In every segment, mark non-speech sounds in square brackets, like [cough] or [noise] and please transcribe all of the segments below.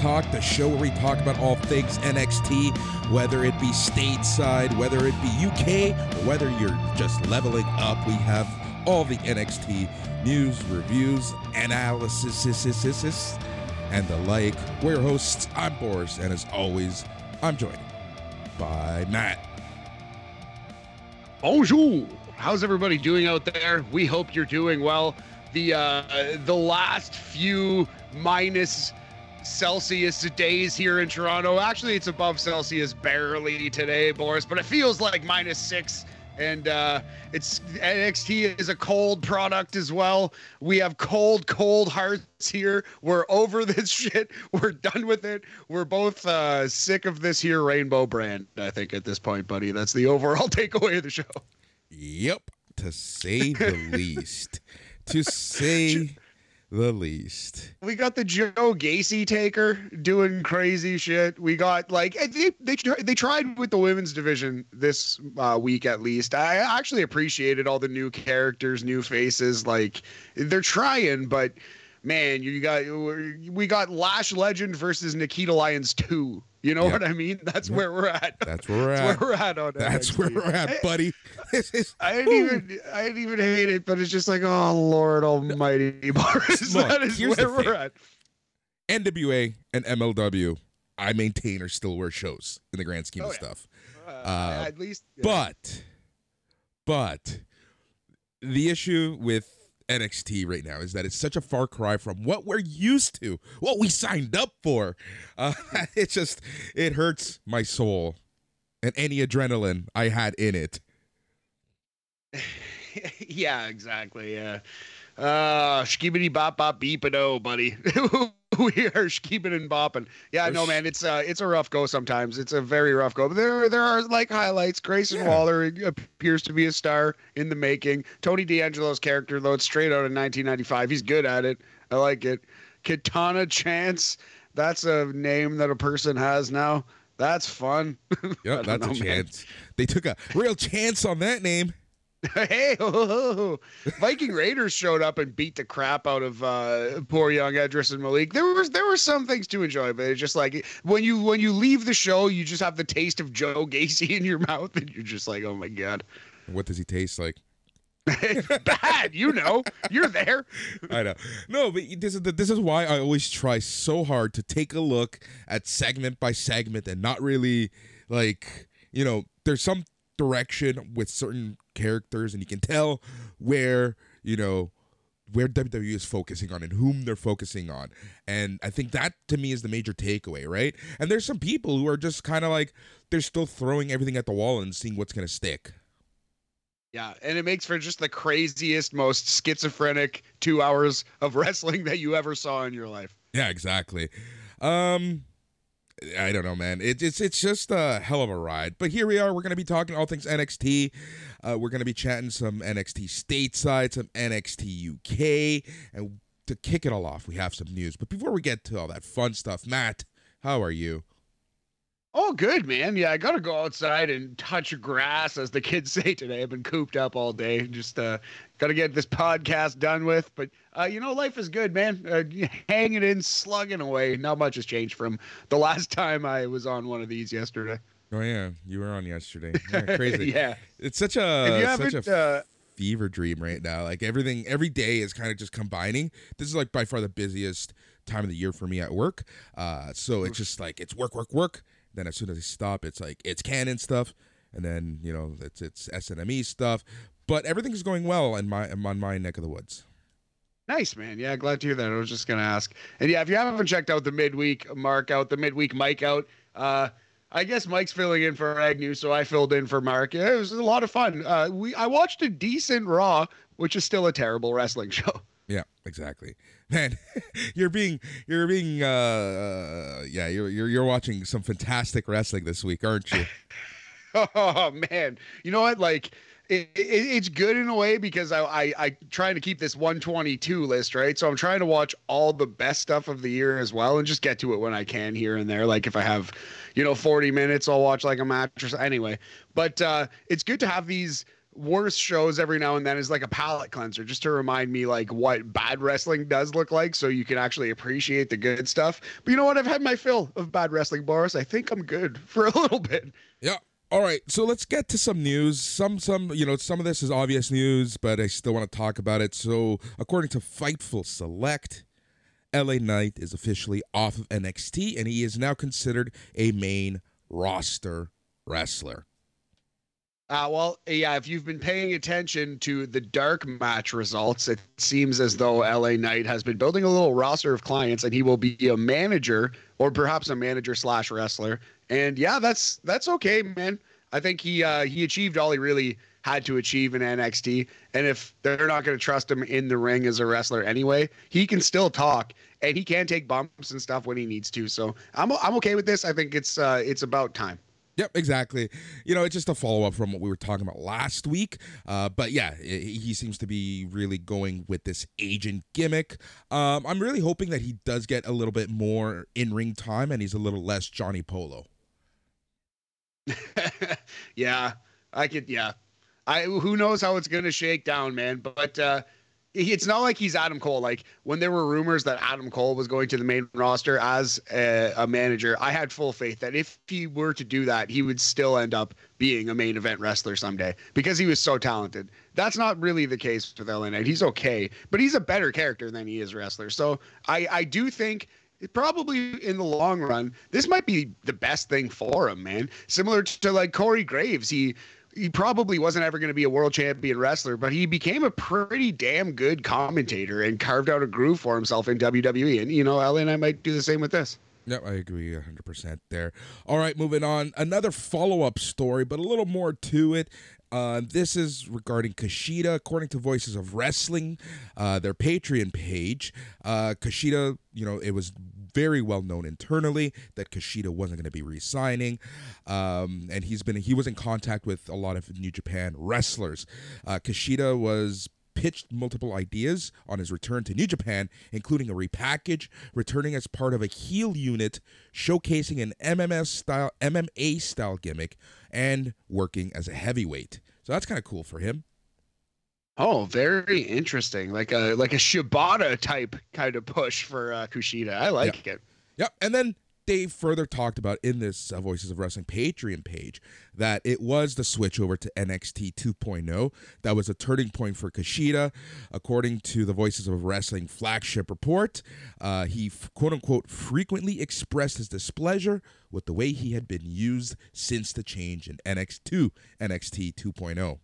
Talk, the show where we talk about all things NXT, whether it be stateside, whether it be UK, whether you're just leveling up. We have all the NXT news, reviews, analysis, and the like. We're your hosts. I'm Boris, and as always, I'm joined by Matt. Bonjour. How's everybody doing out there? We hope you're doing well. The uh, the last few minus Celsius days here in Toronto. Actually, it's above Celsius barely today, Boris, but it feels like minus six. And uh, it's NXT is a cold product as well. We have cold, cold hearts here. We're over [laughs] this shit. We're done with it. We're both uh, sick of this here rainbow brand. I think at this point, buddy, that's the overall [laughs] takeaway of the show. Yep, to say the [laughs] least. To say the least. We got the Joe Gacy taker doing crazy shit. We got like they they, they tried with the women's division this uh, week at least. I actually appreciated all the new characters, new faces. Like they're trying, but man, you got we got Lash Legend versus Nikita Lyons two. You know yep. what I mean? That's yep. where we're at. That's where we're That's at. Where we're at on That's NXT. where we're at, buddy. [laughs] I didn't even I didn't even hate it, but it's just like, oh Lord Almighty, [laughs] Boris. Look, that is where we're thing. at. NWA and MLW, I maintain, are still where shows in the grand scheme oh, of yeah. stuff. Uh, uh, at least, yeah. but, but the issue with NXT right now is that it's such a far cry from what we're used to, what we signed up for. Uh, [laughs] it just it hurts my soul and any adrenaline I had in it. [laughs] yeah, exactly. Yeah. Uh, skibidi bop bop beepado, buddy. [laughs] we are skibing and bopping. Yeah, no, man, it's uh, it's a rough go sometimes. It's a very rough go. But there, there are like highlights. Grayson yeah. Waller appears to be a star in the making. Tony D'Angelo's character, though, it's straight out of 1995. He's good at it. I like it. Katana Chance. That's a name that a person has now. That's fun. [laughs] Yep, that's know, a chance. They took a real chance on that name. [laughs] hey, oh, oh. Viking Raiders showed up and beat the crap out of uh, poor young Edris and Malik. There was there were some things to enjoy, but it's just like when you when you leave the show, you just have the taste of Joe Gacy in your [laughs] mouth, and you're just like, oh my god. What does he taste like? [laughs] Bad, you know. You're there. I know. No, but this is the, this is why I always try so hard to take a look at segment by segment and not really like you know. There's some direction with certain characters and you can tell where you know where WWE is focusing on and whom they're focusing on. And I think that to me is the major takeaway, right? And there's some people who are just kind of like they're still throwing everything at the wall and seeing what's going to stick. Yeah, and it makes for just the craziest, most schizophrenic 2 hours of [laughs] wrestling that you ever saw in your life. Yeah, exactly. Um I don't know, man. It, it's it's just a hell of a ride. But here we are. We're going to be talking all things NXT. Uh, we're going to be chatting some NXT stateside, some NXT UK, and to kick it all off, we have some news. But before we get to all that fun stuff, Matt, how are you? Oh, good, man. Yeah, I got to go outside and touch grass, as the kids [laughs] say today. I've been cooped up all day. Just uh, got to get this podcast done with. But, uh, you know, life is good, man. Uh, hanging in, slugging away. Not much has changed from the [laughs] last time I was on one of these yesterday. Oh, yeah. You were on yesterday. [laughs] Yeah, crazy. yeah. It's such a, such a uh, fever dream right now. Like everything, every day is kind of just combining. This is like by far the busiest time of the year for me at work. Uh, so it's just like, it's work, work, work then as soon as I stop, it's like it's canon stuff, and then you know it's it's SNME stuff. But everything's going well in my in my neck of the woods. Nice, man. Yeah, glad to hear that. I was just gonna ask. And yeah, if you haven't checked out the midweek mark out, the midweek Mike out, uh, I guess Mike's filling in for Agnew, so I filled in for Mark. Yeah, it was a lot of fun. Uh, we I watched a decent Raw, which is still a terrible wrestling [laughs] show. Yeah, exactly. [laughs] Man, [laughs] you're being you're being uh, uh yeah, you're you're you're watching some fantastic wrestling this week, aren't you? [laughs] oh man. You know what? Like it, it, it's good in a way because I, I I trying to keep this 122 list right, so I'm trying to watch all the best stuff of the year as well, and just get to it when I can here and there. Like if I have, you know, 40 minutes, I'll watch like a match or anyway. But uh, it's good to have these worse shows every now and then is like a palate cleanser just to remind me like what bad wrestling does look like so you can actually appreciate the good stuff. But you know what? I've had my fill of bad wrestling, Boris. I think I'm good [laughs] for a little bit. Yeah. All right, so let's get to some news. Some, some, you know, some of this is obvious news, but I still want to talk about it. So, according to Fightful Select, LA Knight is officially off of NXT, and he is now considered a main roster wrestler. Uh, well, yeah, if you've been paying attention to the dark match results, it seems as though LA Knight has been building a little roster of clients and he will be a manager or perhaps a manager slash wrestler. And yeah, that's that's okay, man. I think he uh, he achieved all he really had to achieve in NXT. And if they're not going to trust him in the ring as a wrestler anyway, he can still talk and he can take bumps and stuff when he needs to. So I'm I'm okay with this. I think it's uh, it's about time. Yep, exactly. You know, it's just a follow up from what we were talking about last week. Uh, but yeah, he seems to be really going with this agent gimmick. Um, I'm really hoping that he does get a little bit more in ring time and he's a little less Johnny Polo. [laughs] yeah, I could. Yeah, I. Who knows how it's gonna shake down, man? But uh, it's not like he's Adam Cole. Like when there were rumors that Adam Cole was going to the main roster as a, a, manager, I had full faith that if he were to do that, he would still end up being a main event wrestler someday because he was so talented. That's not really the case with LA Knight. He's okay, but he's a better character than he is wrestler. So I, I do think probably in the long run, this might be the best thing for him, man. Similar to like Corey Graves, he he probably wasn't ever going to be a world champion wrestler, but he became a pretty damn good commentator and carved out a groove for himself in WWE. And, you know, LA Knight might do the same with this. Yep, I agree 100% there. All right, moving on. Another follow up story, but a little more to it. Uh, this is regarding Kushida. According to Voices of Wrestling, uh, their Patreon page, uh, Kushida, you know, it was very well known internally that Kushida wasn't going to be re-signing, um, and he's been he was in contact with a lot of New Japan wrestlers. Uh, Kushida was pitched multiple ideas on his return to New Japan, including a repackage, returning as part of a heel unit, showcasing an MMS style MMA style gimmick, and working as a heavyweight. So that's kind of cool for him. Oh, very interesting. Like a like a Shibata type kind of push for uh, Kushida. I like yeah. it. Yep. And then they further talked about in this uh, Voices of Wrestling Patreon page that it was the switch over to NXT 2.0 that was a turning point for Kushida. According to the Voices of Wrestling flagship report, uh, he quote unquote frequently expressed his displeasure with the way he had been used since the change in NXT to NXT 2.0.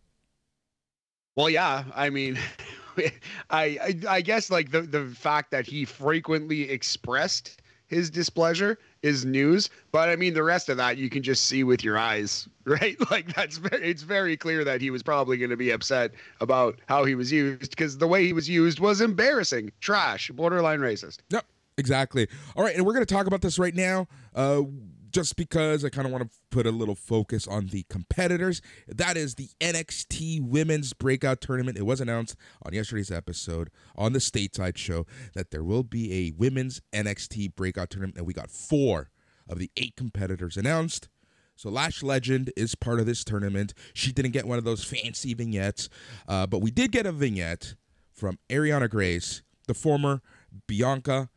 Well, yeah. I mean, [laughs] I, I, I guess like the the fact that he frequently expressed his displeasure is news, but I mean the rest of that you can just see with your eyes, [laughs] right? Like that's very it's very clear that he was probably going to be upset about how he was used because the way he was used was embarrassing, trash, borderline racist. Yep, exactly. All right, and we're going to talk about this right now. Uh just because I kind of want to put a little focus on the competitors. That is the NXT Women's Breakout Tournament. It was announced on yesterday's episode on the Stateside Show that there will be a Women's NXT Breakout Tournament, and we got four of the eight competitors announced. So Lash Legend is part of this tournament. She didn't get one of those fancy vignettes, uh, but we did get a vignette from Ariana Grace, the former Bianca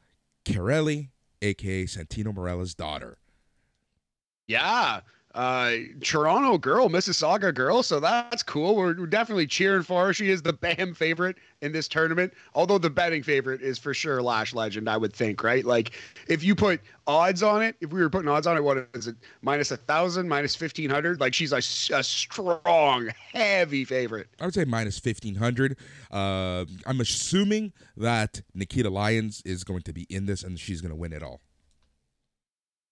Carelli, aka Santino Marella's daughter. Yeah. Uh, Toronto girl, Mississauga girl. So that's cool. We're, we're, definitely cheering for her. She is the [laughs] BAM favorite in this tournament. Although the betting favorite is for sure Lash Legend, I would think, right? Like if you put odds on it, if we were putting odds on it, what is it? Minus a thousand, minus fifteen hundred. Like she's a, a strong, heavy favorite. I would say minus fifteen hundred. Uh, I'm assuming that Nikita Lyons is going to be in this and she's going to win it all.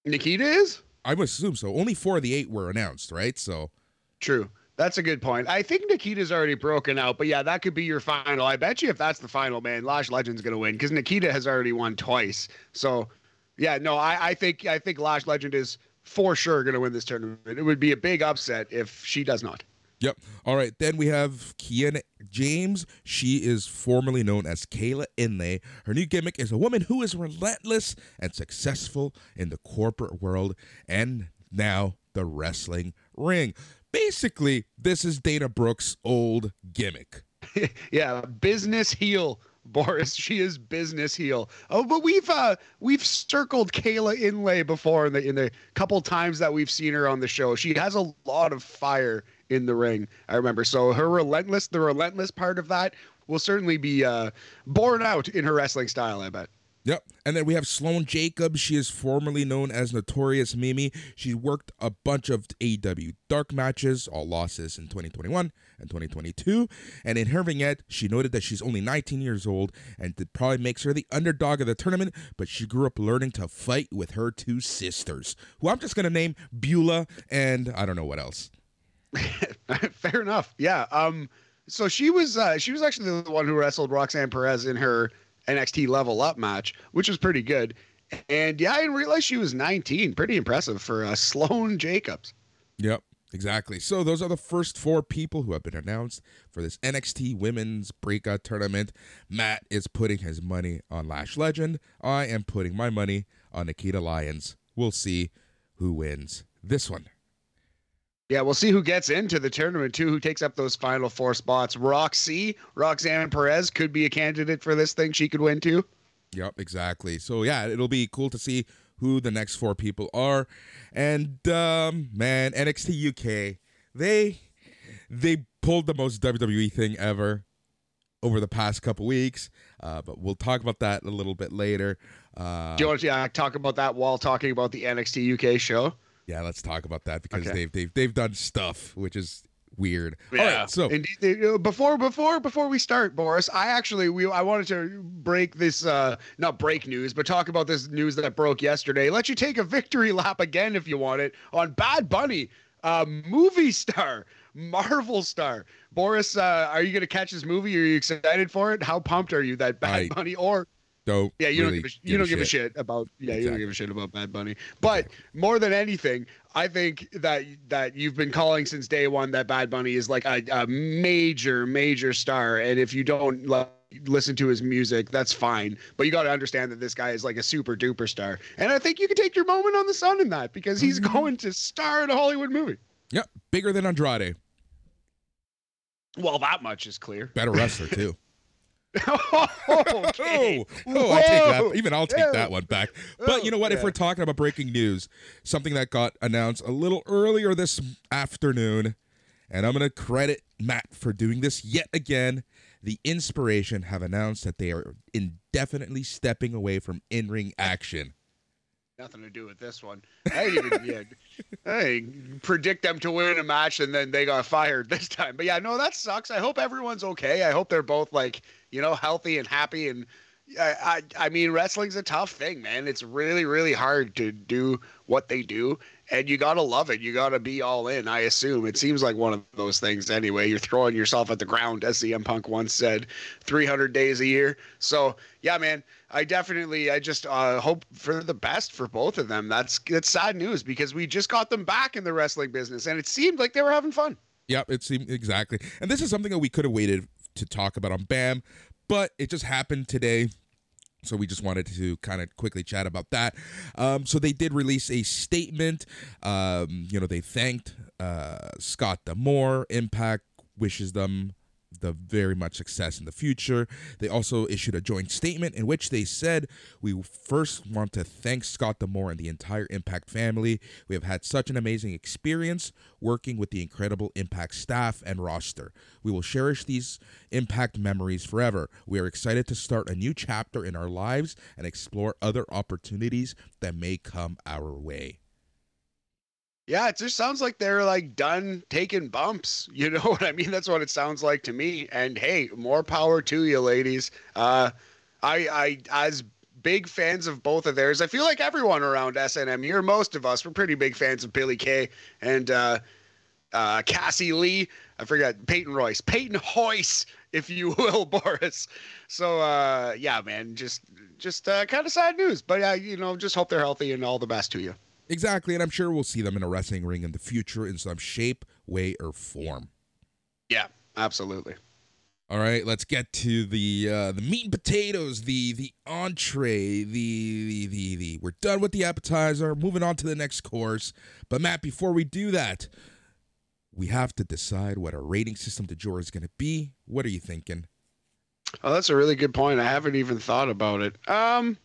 Nikita is. I would assume so. Only four of the eight were announced, right? So true. That's a good point. I think Nikita's already broken out, but yeah, that could be your final. I bet you if that's the final, man, Lash Legend's gonna win because Nikita has already won twice. So yeah, no, I, I think I think Lash Legend is for sure gonna win this tournament. It would be a big upset if she does not. Yep. All right. Then we have Kiana James. She is formerly known as Kayla Inlay. Her new gimmick is a woman who is relentless and successful in the corporate world and now the wrestling ring. basically, this is Dana Brooks' old gimmick. [laughs] yeah, business heel. [laughs] Boris, she is business heel. Oh, but we've uh we've circled Kayla Inlay before in the in the couple times that we've seen her on the show. She has a lot of fire in the ring. I remember. So her relentless, the relentless part of that will certainly be uh borne out in her wrestling style. I bet. Yep. And then we have Sloane Jacobs. She is formerly known as Notorious Mimi. She worked a bunch of AEW dark matches, all losses in 2021 and 2022. And in her vignette, she noted that she's only 19 years old and it probably makes her the underdog of the tournament, but she grew up learning to fight with her two sisters, who I'm just going to name Beulah and I don't know what else. [laughs] Fair enough. Yeah. Um. So she was uh, she was actually the one who wrestled Roxanne Perez in her NXT Level Up match, which was pretty good. And yeah, I didn't realize she was 19. Pretty impressive for uh, Sloane Jacobs. Yep, exactly. So those are the first four people who have been announced for this NXT Women's Breakout Tournament. Matt is putting his money on Lash Legend. I am putting my money on Nikita Lyons. We'll see who wins this one. Yeah, we'll see who gets into the tournament too, who takes up those final four spots. Roxy, Roxanne Perez could be a candidate for this thing. She could win too. Yep, exactly. So yeah, it'll be cool to see who the next four people are. And um, man, NXT UK, they they pulled the most WWE thing ever over the past couple weeks. Uh, but we'll talk about that a little bit later. Uh, Do you want to uh, talk about that while talking about the NXT UK show? Yeah, let's talk about that because okay. they've they've they've done stuff which is weird. Yeah. All right, so Indeed, before before before we start, Boris, I actually we I wanted to break this uh not break news, but talk about this news that broke yesterday. Let you take a victory lap again if you want it on Bad Bunny, uh movie star, Marvel star. Boris, uh, are you going to catch this movie? Are you excited for it? How pumped are you that Bad I, Bunny or don't. Yeah, you really don't give a, you don't give a shit about yeah exactly. you don't give a shit about Bad Bunny. But exactly. more than anything, I think that that you've been calling since day one that Bad Bunny is like a, a major major star, and if you don't like, listen to his music, that's fine. But you got to understand that this guy is like a super duper star, and I think you can take your moment on the sun in that because he's mm-hmm. going to star in a Hollywood movie. Yep, bigger than Andrade. Well, that much is clear. Better wrestler too. [laughs] okay. [laughs] oh, [laughs] oh I take that. Even I'll take that one back. Oh, but you know what? Yeah. If we're talking about breaking news, something that got announced a little earlier this afternoon, and I'm going to credit Matt for doing this yet again. The Inspiration have announced that they are indefinitely stepping away from in ring action nothing to do with this one. I didn't even yeah, [laughs] hey, predict them to win a match and then they got fired this time. But yeah, no, that sucks. I hope everyone's okay. I hope they're both like, you know, healthy and happy and I, I, I mean, wrestling's a tough thing, man. It's really, really hard to do what they do, and you gotta love it. You gotta be all in. I assume it seems like one of those things anyway. You're throwing yourself at the ground, as CM Punk once said, 300 days a year. So yeah, man. I definitely, I just uh, hope for the best for both of them. That's that's sad news because we just got them back in the wrestling business, and it seemed like they were having fun. Yep, it seemed exactly. And this is something that we could have waited to talk about on BAM, but it just happened today. So we just wanted to kind of quickly chat about that. Um, so they did release a statement. Um, you know, they thanked uh, Scott D'Amore. Impact wishes them the very much success in the future. They also issued a joint statement in which they said, We first want to thank Scott D'Amore and the entire Impact family. We have had such an amazing experience working with the incredible Impact staff and roster. We will cherish these Impact memories forever. We are excited to start a new chapter in our lives and explore other opportunities that may come our way. Yeah, it just sounds like they're like done taking bumps. [laughs] You know what I mean? That's what it sounds like to me. And hey, more power to you, ladies. Uh, I, I, as big fans of both of theirs, I feel like everyone around SNM here, most of us, we're pretty big fans of Billy Kay and uh, uh, Cassie Lee. I forgot Peyton Royce, Peyton Hoyce, if you [laughs] will, Boris. So uh, yeah, man, just just uh, kind of sad news, but uh, you know, just hope they're healthy and all the best to you. Exactly, and I'm sure we'll see them in a wrestling ring in the future in some shape, way, or form. Yeah, absolutely. All right, let's get to the uh, the meat and potatoes, the the entree, the, the the the. We're done with the appetizer. Moving on to the next course. But Matt, before we do that, we have to decide what our rating system de jour is going to be. What are you thinking? Oh, that's a really good point. I haven't even thought about it. Um,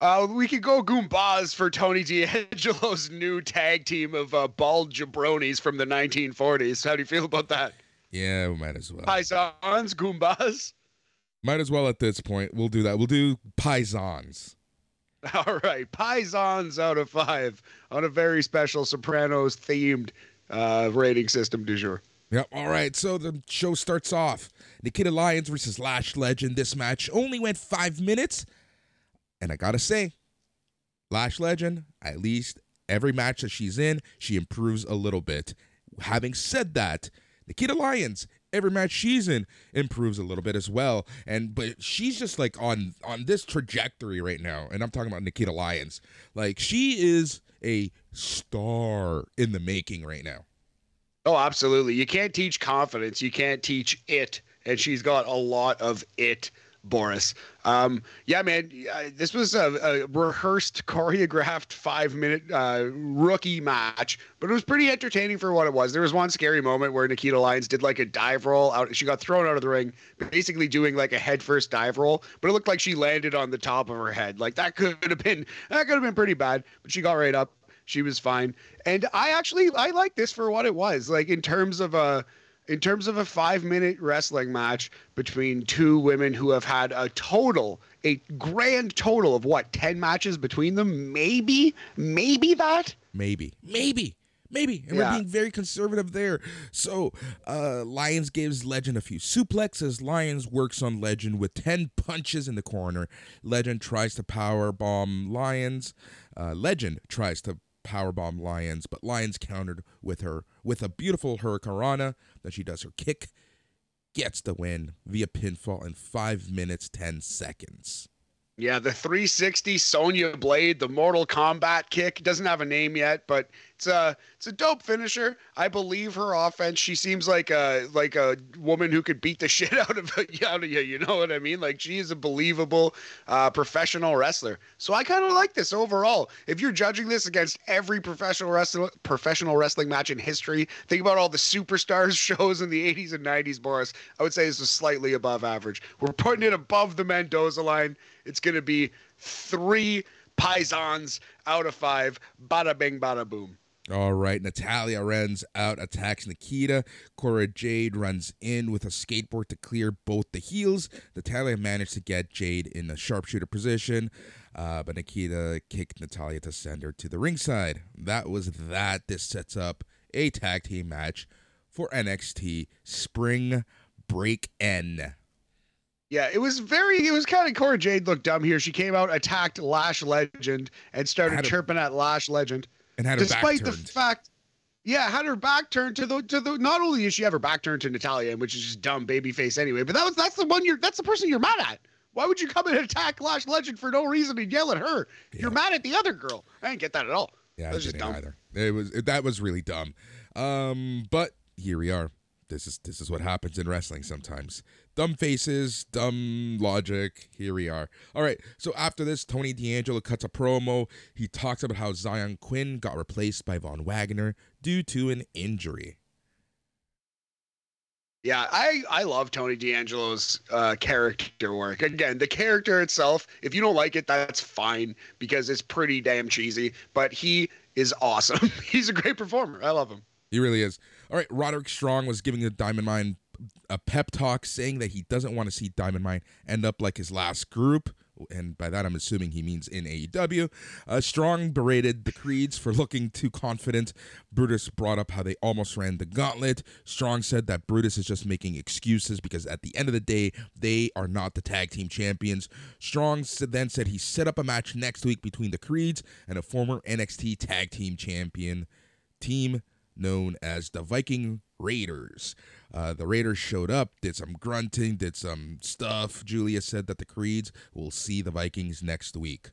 uh, we could go Goombas for Tony D'Angelo's [laughs] new tag team of uh, bald jabronis from the 1940s. How do you feel about that? Yeah, we might as well. Paisans, Goombas. Might as well at this point. We'll do that. We'll do Paisans. [laughs] All right, Paisans out of five on a very special Sopranos themed uh, rating system du jour. Yep. All right. So the show starts off. Nikita Lyons versus Lash Legend. This match only went five minutes. And I got to say, Lash Legend, at least every match that she's in, she improves a little bit. Having said that, Nikita Lyons, every match she's in improves a little bit as well. And but she's just like on on this trajectory right now. And I'm talking about Nikita Lyons. Like she is a star in the making right now. Oh, absolutely. You can't teach confidence. You can't teach it. And she's got a lot of it, Boris. Um, yeah, man, this was a, a rehearsed, choreographed five minute uh, rookie match, but it was pretty entertaining for what it was. There was one scary moment where Nikita Lyons did like a dive roll out. She got thrown out of the ring, basically doing like a headfirst dive roll, but it looked like she landed on the top of her head. Like that could have been that could have been pretty bad, but she got right up. She was fine. And I actually I like this for what it was. Like in terms of a in terms of a 5-minute wrestling match between two women who have had a total a grand total of what 10 matches between them? Maybe maybe that? Maybe. Maybe. Maybe. And yeah. we're being very conservative there. So uh lyons gives legend a few suplexes. Lyons works on legend with 10 punches in the corner. Legend tries to power bomb lyons uh, legend tries to powerbomb Lyons, but Lyons countered with her with a beautiful hurricanrana. Then she does her kick, gets the win via pinfall in five minutes ten seconds. Yeah, the 360 Sonya Blade, the Mortal Kombat kick doesn't have a name yet, but it's a it's a dope finisher. I believe her offense. She seems like a like a woman who could beat the [laughs] shit out of out of you. You know what I mean? Like she is a believable uh, professional wrestler. So I kind of like this overall. If you're judging this against every professional wrestling professional wrestling match in history, think about all the superstars [laughs] shows in the 80s and 90s, Boris. I would say this is slightly above average. We're putting it above the Mendoza line. It's going to be three Paisans out of five. Bada bing, bada boom. All right, Natalya runs out, attacks Nikita. Cora Jade runs in with a skateboard to clear both the heels. Natalya managed to get Jade in a sharpshooter position, uh, but Nikita kicked Natalya to send her to the ringside. That was that. This sets up a tag team match for NXT Spring Break N. Yeah, it was very. It was kind of Cora Jade looked dumb here. She came out, attacked Lash Legend, and started a, chirping at Lash Legend and had despite the fact yeah, had her back turned to the to the. Not only is she have her back turned to Natalya, which is just dumb baby face anyway, but that was that's the one you're that's the person you're mad at. Why would you come and attack Lash Legend for no reason and yell at her? Yeah. You're mad at the other girl. I didn't get that at all. Yeah, I didn't either. It was it, that was really dumb. Um, but here we are. This is this is what happens in wrestling sometimes dumb faces, dumb logic. Here we are. All right. So after this, Tony D'Angelo cuts a promo. He talks about how Zion Quinn got replaced by Von Wagner due to an injury. Yeah, I, I love Tony D'Angelo's uh, character work. Again, the character itself, if you don't like it, that's fine because it's pretty damn cheesy. But he is awesome. [laughs] He's a great performer. I love him. He really is. All right, Roderick Strong was giving the Diamond Mine a pep talk saying that he doesn't want to see Diamond Mine end up like his last group. And by that, I'm assuming he means in AEW. Uh, Strong berated the Creeds for looking too confident. Brutus brought up how they almost ran the gauntlet. Strong said that Brutus is just making excuses because at the end of the day, they are not the tag team champions. Strong then said he set up a match next week between the Creeds and a former NXT tag team champion team known as the Viking Raiders. Uh, the Raiders showed up, did some grunting, did some stuff. Julia said that the Creeds will see the Vikings next week.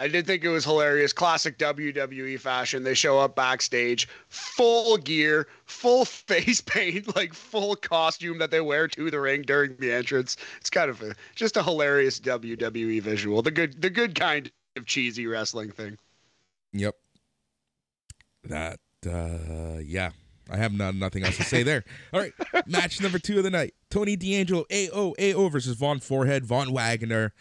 I did think it was hilarious. Classic WWE fashion. They show up backstage, full gear, full [laughs] face paint, like full costume that they wear to the ring during the entrance. It's kind of a, just a hilarious WWE visual. The good, the good kind of cheesy wrestling thing. Yep. That, uh, yeah, I have no, nothing else to say there. All right, [laughs] match number two of the night: Tony D'Angelo, AO, AO versus Von Forehead, Von Wagner.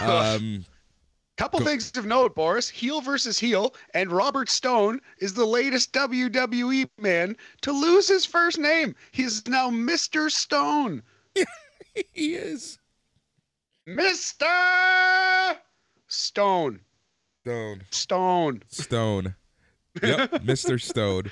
Um, [laughs] Couple Go- things of note, Boris. Heel versus heel, and Robert Stone is the latest WWE man to lose his first name. He's now Mr. Stone. he is Mr. [laughs] Stone. Stone. Stone. Stone. Yep, Mr. Stone.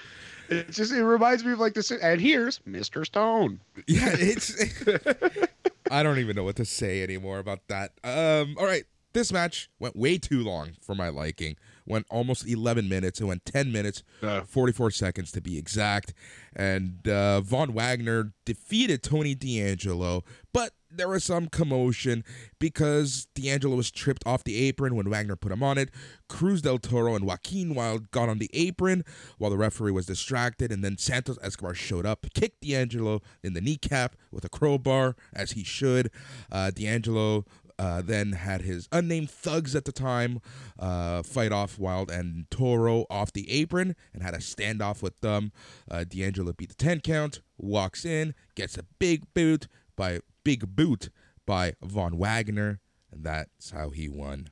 It just it reminds me of like this. And here's Mr. Stone. Yeah, it's. [laughs] I don't even know what to say anymore about that. Um, all right, this match went way too long for my liking. Went almost 11 minutes. It went 10 minutes, Uh. 44 seconds to be exact. And uh, Von Wagner defeated Tony D'Angelo, but there was some commotion because D'Angelo was tripped off the apron when Wagner put him on it. Cruz del Toro and Joaquin Wild got on the apron while the referee was distracted, and then Santos Escobar showed up, kicked D'Angelo in the kneecap with a crowbar, as he should. Uh, D'Angelo uh, then had his unnamed thugs at the time uh, fight off Wild and Toro off the apron and had a standoff with them. Uh, D'Angelo beat the 10 count, walks in, gets a big boot by big boot by Von Wagner, and that's how he won.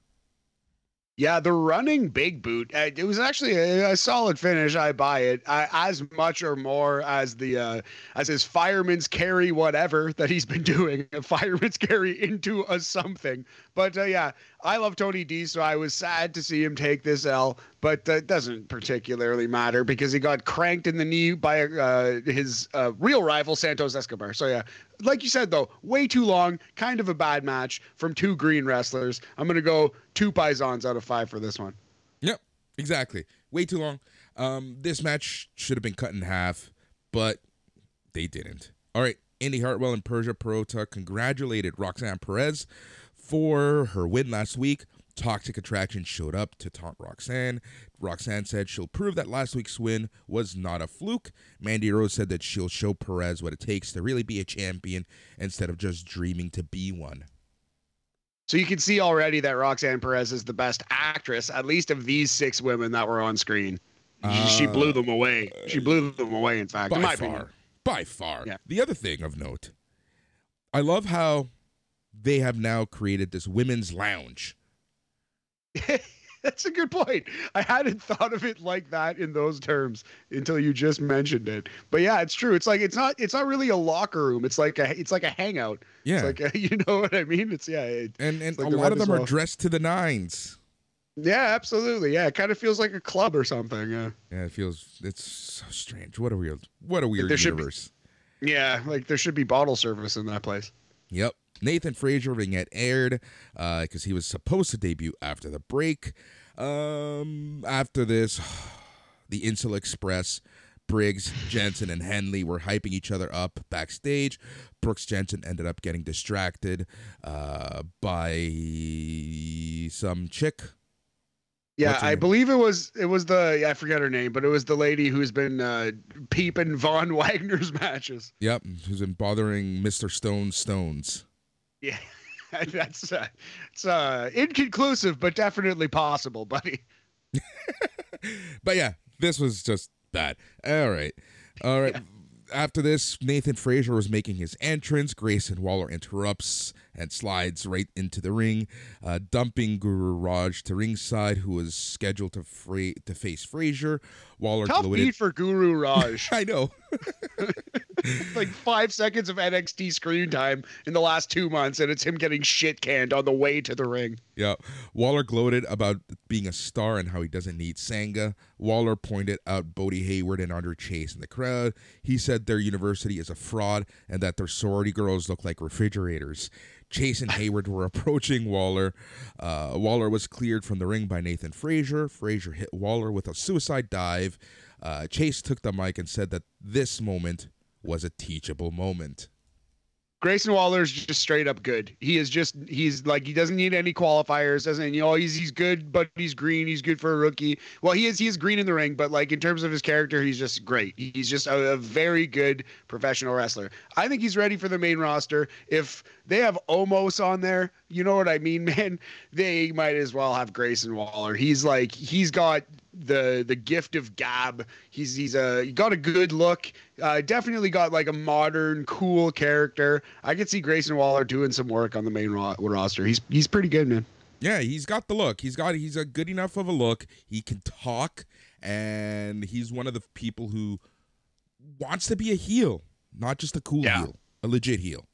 Yeah, the running big boot. uh, It was actually a, a solid finish. I buy it I, as much or more as the uh, as his fireman's carry, whatever that he's been [laughs] doing, a fireman's carry into a something. But uh, yeah, I love Tony D, so I was sad to see him take this L. But that doesn't particularly matter because he got cranked in the knee by uh, his uh, real rival Santos Escobar. So yeah, like you said though, way too long. Kind of a bad match from two green wrestlers. I'm gonna go two Paisans out of five for this one. Yep, exactly. Way too long. Um, this match should have been cut in half, but they didn't. All right, Indy Hartwell and Persia Pirotta congratulated Roxanne Perez for her win last week. Toxic Attraction showed up to taunt Roxanne. Roxanne said she'll prove that last week's win was not a fluke. Mandy Rose said that she'll show Perez what it takes to really be a champion instead of just dreaming to be one. So you can see already that Roxanne Perez is the best actress, at least of these six women that were on screen. She- she Uh, blew them away. She blew them away. In fact, in by my far, opinion. by far. Yeah. The other thing of note, I love how they have now created this women's lounge. [laughs] That's a good point. I hadn't thought of it like that in those terms until you just mentioned it. But yeah, it's true. It's like it's not it's not really a locker room. It's like a it's like a hangout. Yeah, It's like a, [laughs] you know what I mean? It's yeah. It, and and like a lot of them are dressed to the nines. yeah, absolutely. Yeah, it kind of feels like a club or something. Yeah. Yeah, it feels it's so strange. What a weird, what a weird There should be- universe. Yeah, like there should be bottle service in that place. Yep. Nathan Frazer vignette aired because he was supposed to debut after the break. Um, after this, [sighs] the Insula Express, Briggs, Jensen, and Henley were hyping each other up backstage. Brooks Jensen ended up getting distracted uh, by some chick. Yeah, I name? believe it was it was the I forget her name, but it was the lady who's been uh, peeping Von [laughs] Wagner's matches. Yep, who's been bothering Mr. Stone Stones. Yeah, [laughs] that's uh, it's uh, inconclusive, but definitely possible, buddy. [laughs] But yeah, this was just bad. All right. All right. After this, Nathan Frazer was making his entrance. Grayson Waller interrupts and slides right into the ring, uh, dumping Guru Raj to ringside, who was scheduled to fra- to face Frazer. Waller Tough gloated. beat for Guru Raj. [laughs] I know. [laughs] like five seconds of NXT screen time in the last two months, and it's him getting shit canned on the way to the ring. Yeah. Waller gloated about being a star and how he doesn't need Sanga. Waller pointed out Bodie Hayward and Andre Chase in the crowd. He said their university is a fraud and that their sorority girls look like refrigerators. Chase and Hayward were approaching Waller. Uh, Waller was cleared from the ring by Nathan Frazer. Frazer hit Waller with a suicide dive. Uh, Chase took the mic and said that this moment was a teachable moment. Grayson Waller is just straight up good. He is just he's like he doesn't need any qualifiers, doesn't you know he's he's good, but he's green. He's good for a rookie. Well, he is he is green in the ring, but like in terms of his character, he's just great. He's just a, a very good professional wrestler. I think he's ready for the main roster. If they have Omos on there, you know what I mean, [laughs] man? They might as well have Grayson Waller. He's like he's got the the gift of gab. He's he's a he got a good look. Uh, definitely got like a modern, cool character. I could see Grayson Waller doing some work on the main ro- roster. He's he's pretty good, man. Yeah, he's got the look. He's got he's a good enough of a look. He can talk, and he's one of the people who wants to be a heel, not just a cool Yeah. heel, a legit heel.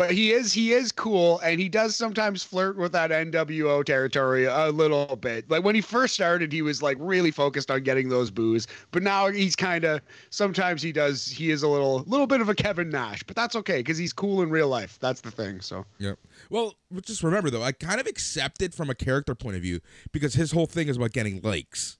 But he is he is cool, and he does sometimes flirt with that NWO territory a little bit. Like when he first started, he was like really focused on getting those boos, but now he's kind of sometimes he does he is a little little bit of a Kevin Nash, but that's okay because he's cool in real life. That's the thing. So Yep. Well, just remember though, I kind of accept it from a character point of view because his whole thing is about getting likes.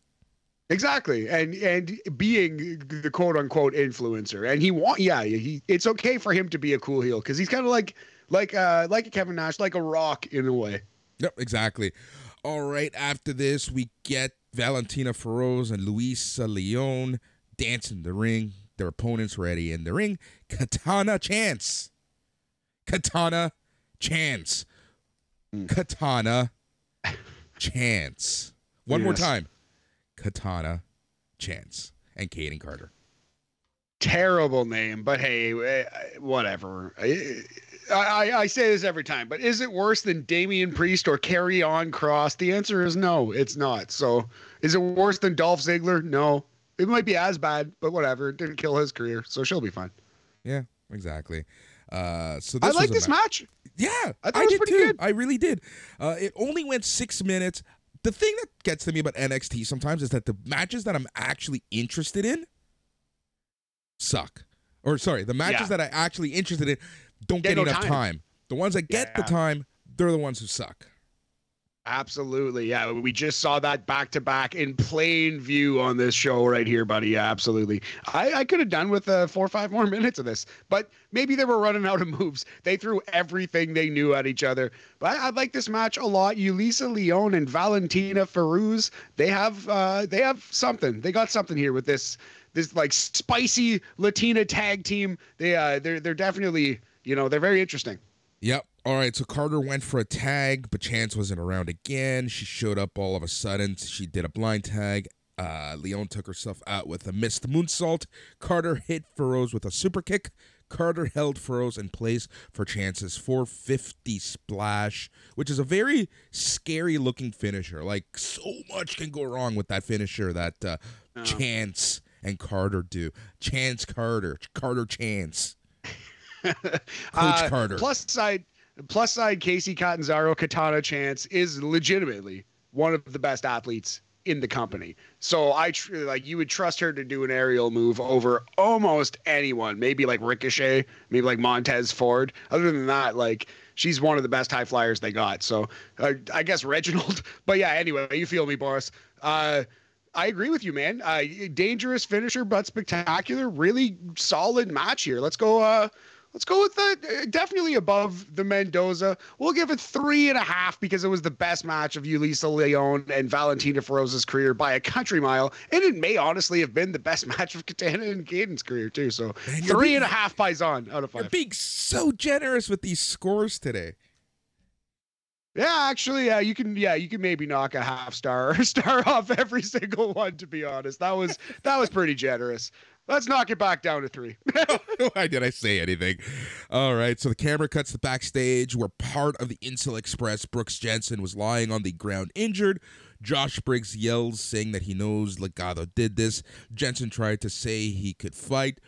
Exactly, and and being the quote unquote influencer, and he want yeah he it's okay for him to be a cool heel because he's kind of like like uh like a Kevin Nash, like a Rock in a way. Yep, exactly. All right, after this, we get Valentina Feroz and Luisa Leon dance in the ring. Their opponents ready in the ring. Katana Chance. Katana Chance. Hmm. Katana Chance. One more time. Katana Chance. And Kayden Carter. terrible name, but hey, eh, whatever. I, I, I say this every time, but is it worse than Damian Priest or Karrion Kross? The answer is no, it's not. So, is it worse than Dolph Ziggler? No. It might be as bad, but whatever. It didn't kill his career, so she'll be fine. Yeah, exactly. Uh, so I like this ma- match. Yeah, I I, did too. good. I really did. Uh, it only went six minutes. The thing that gets to me about NXT sometimes is that the matches that I'm actually interested in suck. Or sorry, the matches Yeah. that I actually interested in don't Get get, no enough time. time. The ones that get the Yeah. time, they're the ones who suck. Absolutely. Yeah. We just saw that back to back in plain view on this show right here, buddy. Yeah, absolutely. I, I could have done with uh, four or five more [laughs] minutes of this, but maybe they were running out of moves. They threw everything they knew at each other. But I, I like this match a lot. Yulisa Leon and Valentina Feroz, they have uh, they have something. They got something here with this this like spicy Latina tag team. They uh they're they're definitely, you know, they're very interesting. Yep. All right. So Carter went for a tag, but Chance wasn't around again. She showed up all of a sudden. She did a blind tag. Uh, Leon took herself out with a missed moonsault. Carter hit Feroz with a super kick. Carter held Feroz in place for Chance's 450 splash, which is a very scary looking finisher. Like, so much can go wrong with that finisher that uh, Oh. Chance and Carter do. Chance Carter. Carter Chance. [laughs] Coach Uh, Carter. Plus side, plus side, Casey Catanzaro, Katana Chance is legitimately one of the best athletes in the company. So I tr- like you would trust her to do an aerial move over almost anyone. Maybe like Ricochet, maybe like Montez Ford. Other than that, like she's one of the best high flyers they got. So uh, I guess Reginald. [laughs] But yeah, anyway, you feel me, Boris. Uh, I agree with you, man. Uh, dangerous finisher, but spectacular. Really solid match here. Let's go. Uh, let's go with the definitely above the Mendoza. We'll give it three and a half because it was the best match of Yulisa Leon and Valentina Feroz's career by a country mile, and it may honestly have been the best [laughs] match of Katana and Kayden's career too. So Man, three being- and a half out of five. You're being so generous with these scores today. Yeah, actually, yeah, you can. Yeah, you can maybe knock a half star or [laughs] star off every single one. To be honest, that was that was pretty generous. Let's knock it back down to three. [laughs] [laughs] Why did I say anything? All right, so the camera cuts to backstage where part of the Insel Express, Brooks Jensen, was lying on the ground injured. Josh Briggs yells, saying that he knows Legado did this. Jensen tried to say he could fight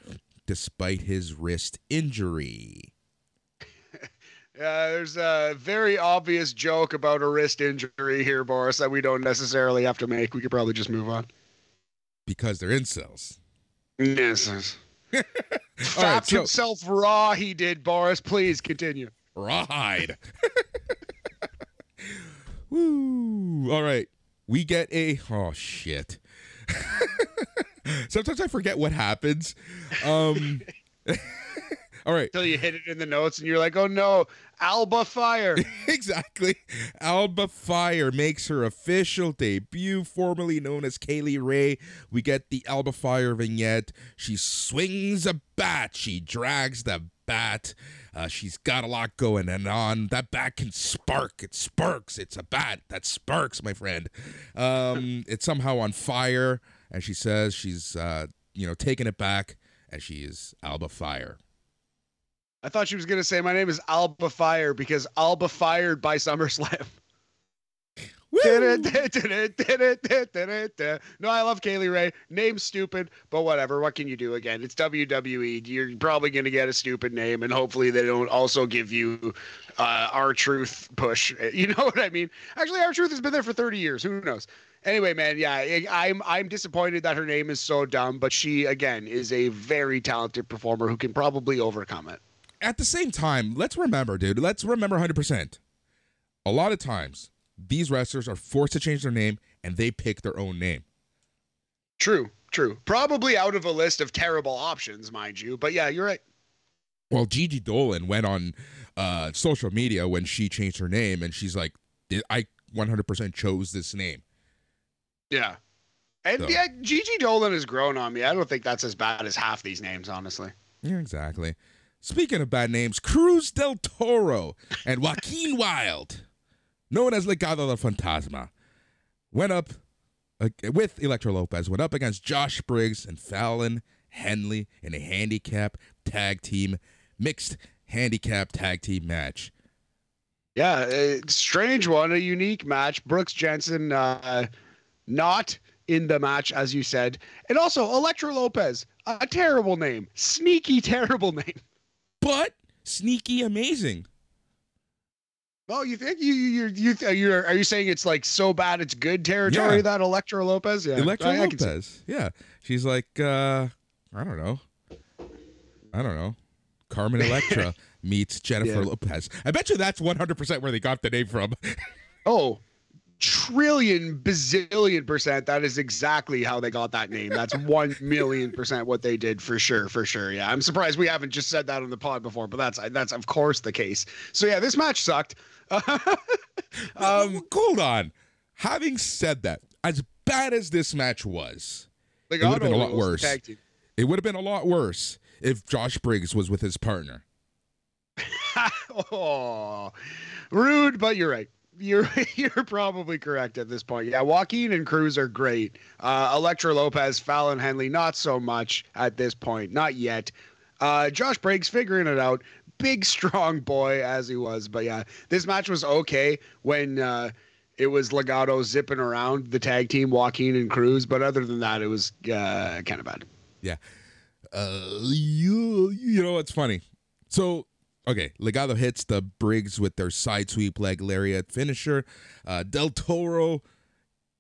despite his wrist injury. [laughs] Uh, there's a very obvious joke about a wrist injury here, Boris, that we don't necessarily have to make. We could probably just move on. Because they're incels. Yes. [laughs] All right, so himself raw, he did, Boris. Please continue. ride. [laughs] Woo! All right, we get a oh shit. [laughs] Sometimes I forget what happens. Um, all right, Until you hit it in the notes and you're like, oh no, Alba Fyre. [laughs] exactly. Alba Fyre makes her official debut, formerly known as Kay Lee Ray. We get the Alba Fyre vignette. She swings a bat. She drags the bat. Uh, she's got a lot going and on. That bat can spark. It sparks. It's a bat that sparks, my friend. Um, [laughs] it's somehow on fire, and she says she's uh, you know taking it back, and she is Alba Fyre. I thought she was gonna say my name is Alba Fyre because Alba fired by SummerSlam. no, I love Kay Lee Ray. Name stupid, but whatever. What can you do? Again, it's WWE. You're probably going to get a stupid name, and hopefully they don't also give you uh, R-Truth push. [laughs] You know what I mean? Actually, R-Truth has been there for 30 years. Who knows? Anyway, man, yeah, I'm I'm disappointed that her name is so dumb, but she again is a very talented performer who can probably overcome it. At the same time, let's remember, dude. Let's remember 100%. A lot of times these wrestlers are forced to change their name and they pick their own name. True, true. Probably out of a list of terrible options, mind you. But yeah, you're right. Well, Gigi Dolin went on uh, social media when she changed her name and she's like, I 100% chose this name. Yeah. And so. yeah, Gigi Dolin has grown on me. I don't think that's as bad as half these names, honestly. Yeah, exactly. Speaking of bad names, Cruz del Toro and Joaquin [laughs] Wilde known as Legado del Fantasma, went up uh, with Elektra Lopez, went up against Josh Briggs and Fallon Henley in a handicap tag team, mixed handicap tag team match. Yeah, strange one, a unique match. Brooks Jensen uh, not in the match, as you said. And also, Elektra Lopez, a terrible name. Sneaky, [laughs] terrible name. But sneaky, amazing. Oh, you think you you you you are are you saying it's like so bad it's good territory yeah. that Elektra Lopez? Yeah, Elektra I, Lopez. I yeah, she's like uh I don't know, I don't know, Carmen [laughs] Electra meets Jennifer yeah. Lopez. I bet you that's one hundred percent where they got the name from. [laughs] oh, trillion bazillion percent that is exactly how they got that name. That's one million percent what they did for sure for sure. Yeah i'm surprised we haven't just said that on the pod before but that's that's of course the case. So yeah this match sucked. [laughs] Um hold on. Having said that as bad as this match was it would have been a lot worse. it would have been a lot worse if josh briggs was with his partner. [laughs] Oh rude but you're right you're [laughs] you're probably correct at this point. Yeah, Joaquin and Cruz are great. Uh, Elektra Lopez, Fallon Henley, not so much at this point, not yet. Uh, Josh Briggs figuring it out. Big [laughs] strong boy as he was, but yeah, this match was okay when uh, it was Legado zipping around the tag team, Joaquin and Cruz. But other than that, it was uh, kind of bad. Yeah, uh, you you know what's funny? So Okay, Legado hits the Briggs with their side sweep leg lariat finisher. Uh, Del Toro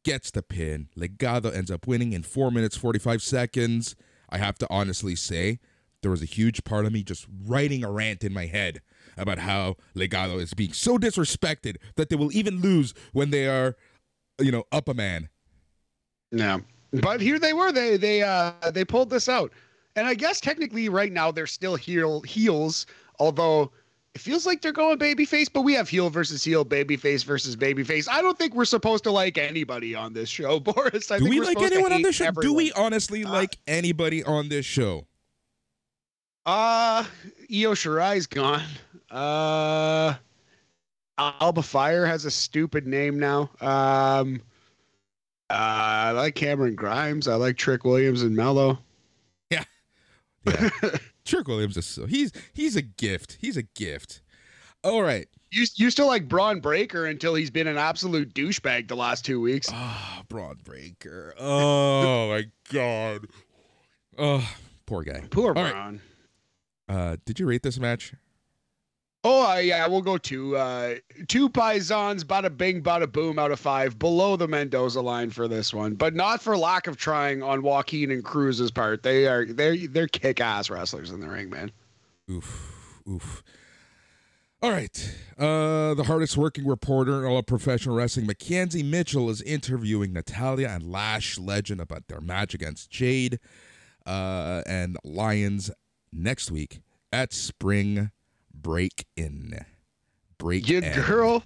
gets the pin. Legado ends up winning in 4 minutes 45 seconds. I have to honestly say, there was a huge part of me just writing a rant in my head about how Legado is being so disrespected that they will even lose when they are, you know, up a man. Yeah. But here they were. They they uh they pulled this out. And I guess technically right now they're still heel heels Although it feels like they're going babyface, but we have heel versus heel, babyface versus babyface. I don't think we're supposed to like anybody on this show, [laughs] Boris. I Do we like anyone on this show? Everyone. Do we honestly uh, like anybody on this show? Uh, Io Shirai's gone. Uh, Alba Fyre has a stupid name now. Um, uh, I like Cameron Grimes. I like Trick Williams and Mello. Yeah. Yeah. [laughs] Trick Williams is so he's he's a gift. He's a gift. All right. You you still like Bron Breakker until he's been an absolute douchebag the last two weeks. Ah, oh, Bron Breakker. Oh my god. Oh, poor guy. Poor All Braun. Right. Uh, did you rate this match? Oh uh, yeah, we'll go two. Uh, two Paisans, bada bing, bada boom, out of five, below the Mendoza line for this one, but not for lack of trying on Joaquin and Cruz's part. They are they're they're kick ass wrestlers in the ring, man. Oof, oof. All right. Uh, the hardest working reporter in all of professional wrestling, McKenzie Mitchell, is interviewing Natalya and Lash Legend about their match against Jade uh, and Lyons next week at Spring break in. Break Your girl,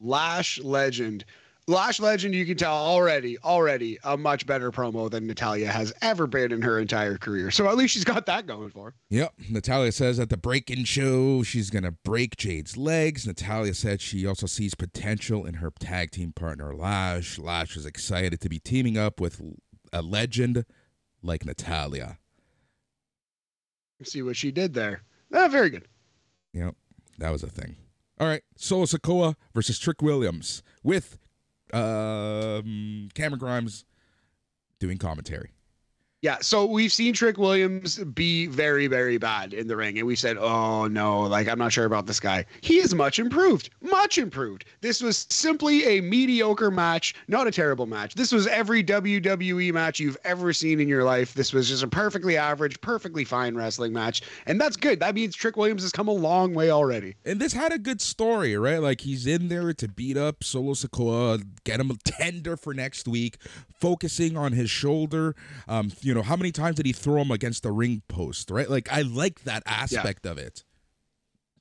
Lash Legend. Lash Legend, you can tell already, already a much better promo than Natalya has ever been in her entire career. So at least she's got that going for her. Yep. Natalya says at the Breakin' show she's going to break Jade's legs. Natalya said she also sees potential in her tag team partner, Lash. Lash is excited to be teaming up with a legend like Natalya. See what she did there. Ah, very good. Yep. That was a thing. All right. Solo Sikoa versus Trick Williams with um, Cameron Grimes doing commentary. Yeah, so we've seen Trick Williams be very, very bad in the ring, and we said, "Oh no, like I'm not sure about this guy." He is much improved, much improved. This was simply a mediocre match, not a terrible match. This was every WWE match you've ever seen in your life. This was just a perfectly average, perfectly fine wrestling match, and that's good. That means Trick Williams has come a long way already. And this had a good story, right? Like he's in there to beat up Solo Sikoa, get him a tender for next week, focusing on his shoulder. Um, you know, how many times did he throw him against the ring post, right? Like I like that aspect yeah. of it.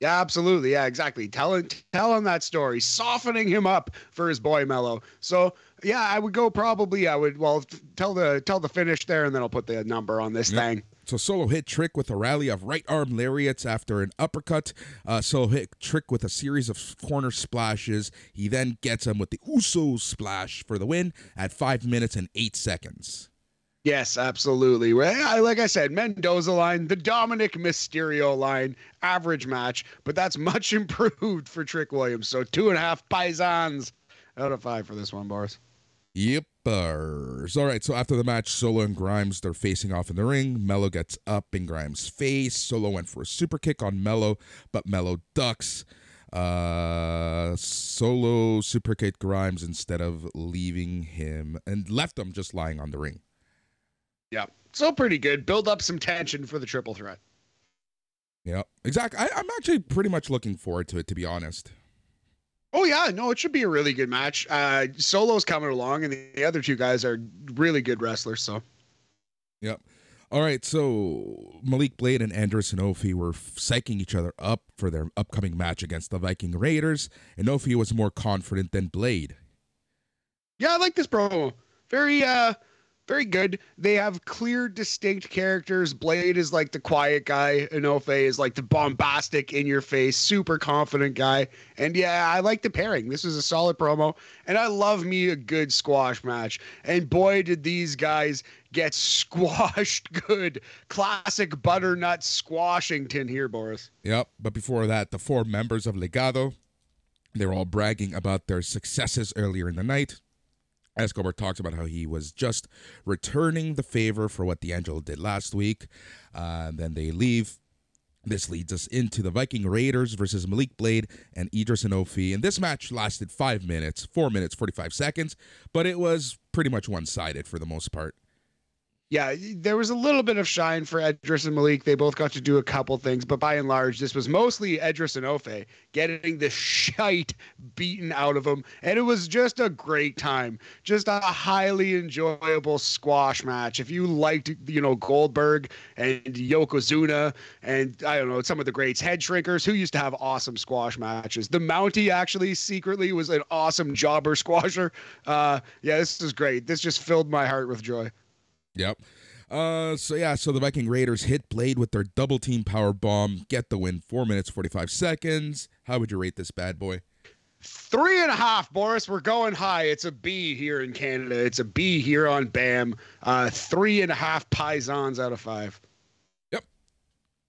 Yeah, absolutely. Yeah, exactly. Tell him, tell him that story, softening him up for his boy Mello. So yeah, I would go probably. I would well tell the tell the finish there, and then I'll put the number on this yep. thing. So Solo hit Trick with a rally of right arm lariats after an uppercut. Uh, Solo hit Trick with a series of corner splashes. He then gets him with the Uso splash for the win at five minutes and eight seconds. Yes, absolutely. Like I said, Mendoza line, the Dominic Mysterio line, average match, but that's much [laughs] improved for Trick Williams. So two and a half paisans out of five for this one, Boris. Yippers. All right, so after the match, Solo and Grimes, they're facing off in the ring. Mello gets up in Grimes' face. Solo went for a super kick on Mello, but Mello ducks. Uh, Solo super kicked Grimes instead of leaving him and left him just lying on the ring. Yeah. So pretty good. Build up some tension for the triple threat. Yeah, exactly. I, am actually pretty much looking forward to it, to be honest. Oh yeah, no, it should be a really good match. Uh, Solo's coming along, and the other two guys are really good wrestlers. So. Yep. All right, so Malik Blade and Edris Enofe were psyching each other up for their upcoming match against the Viking Raiders. Enofe was more confident than Blade. Yeah, I like this promo. Very uh very good. They have clear, distinct characters. Blade is like the quiet guy. Enofe is like the bombastic, in your face, super confident guy. And yeah, I like the pairing. This is a solid promo. And I love me a good squash match. And boy, did these guys get [laughs] squashed good. Classic butternut squashington here, Boris. Yep. But before that, the four members of Legado. They were all bragging about their successes earlier in the night. Escobar talks about how he was just returning the favor for what D'Angelo did last week. Uh, then they leave. This leads us into the Viking Raiders versus Malik Blade and Edris Enofe. And this match lasted five minutes, four minutes, 45 seconds, but it was pretty much one sided for the most part yeah, there was a little bit of shine for Edris and Malik. They both got to do a couple things, but by and large, this was mostly Edris Enofe getting the [laughs] shite beaten out of them. And it was just a great time. Just a highly enjoyable squash match. If you liked, you know, Goldberg and Yokozuna and I don't know, some of the greats, head shrinkers who used to have awesome squash matches. The Mountie actually secretly was an awesome jobber [laughs] squasher. Uh, yeah, this is great. This just filled my heart with joy. Yep. Uh, so yeah, so the Viking Raiders hit Blade with their double team power bomb, get the win. Four minutes forty five seconds. How would you rate this bad boy? Three and a half, Boris. We're going high. It's a B here in Canada. It's a B here on BAM. Uh, three and a half paisans out of five. Yep.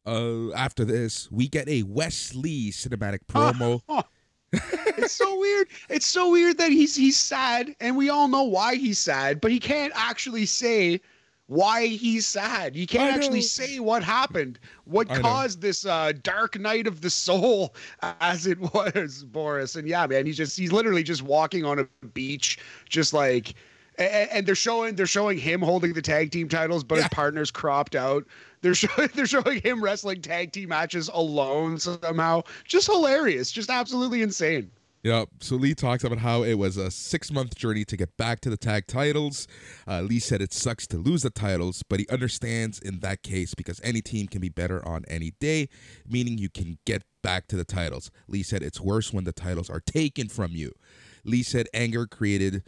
Uh, after this, we get a Wes Lee cinematic promo. [laughs] it's so weird. It's so weird that he's he's sad, and we all know why he's sad, but he can't actually say why he's sad. You can't actually say what happened, what I caused know. this uh, dark night of the soul, [laughs] as it was, Boris. And yeah, man, he's just he's literally just walking on a beach, just like. And, and they're showing they're showing him holding the tag team titles, but yeah. his partner's cropped out. They're showing [laughs] they're showing him wrestling tag team matches alone somehow. Just hilarious, just absolutely insane. Yep. So Lee talks about how it was a six month journey to get back to the tag titles. Uh, Lee said it sucks to lose the titles, but he understands in that case because any team can be better on any day, meaning you can get back to the titles. Lee said it's worse when the titles are taken from you. Lee said anger created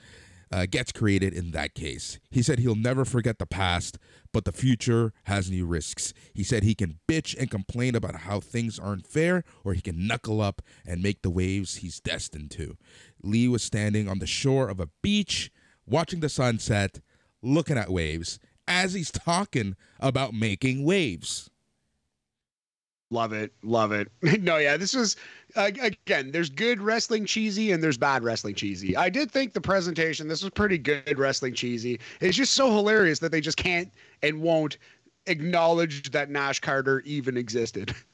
uh, gets created in that case. He said he'll never forget the past, but the future has new risks. He said he can bitch and complain about how things aren't fair, or he can knuckle up and make the waves he's destined to. Lee was standing on the shore of a beach, watching the sunset, looking at waves, as he's talking about making waves. Love it, love it. [laughs] no, yeah, this was again. There's good wrestling cheesy and there's bad wrestling cheesy. I did think the presentation. This was pretty good wrestling cheesy. It's just so hilarious that they just can't and won't acknowledge that Nash Carter even existed. [laughs]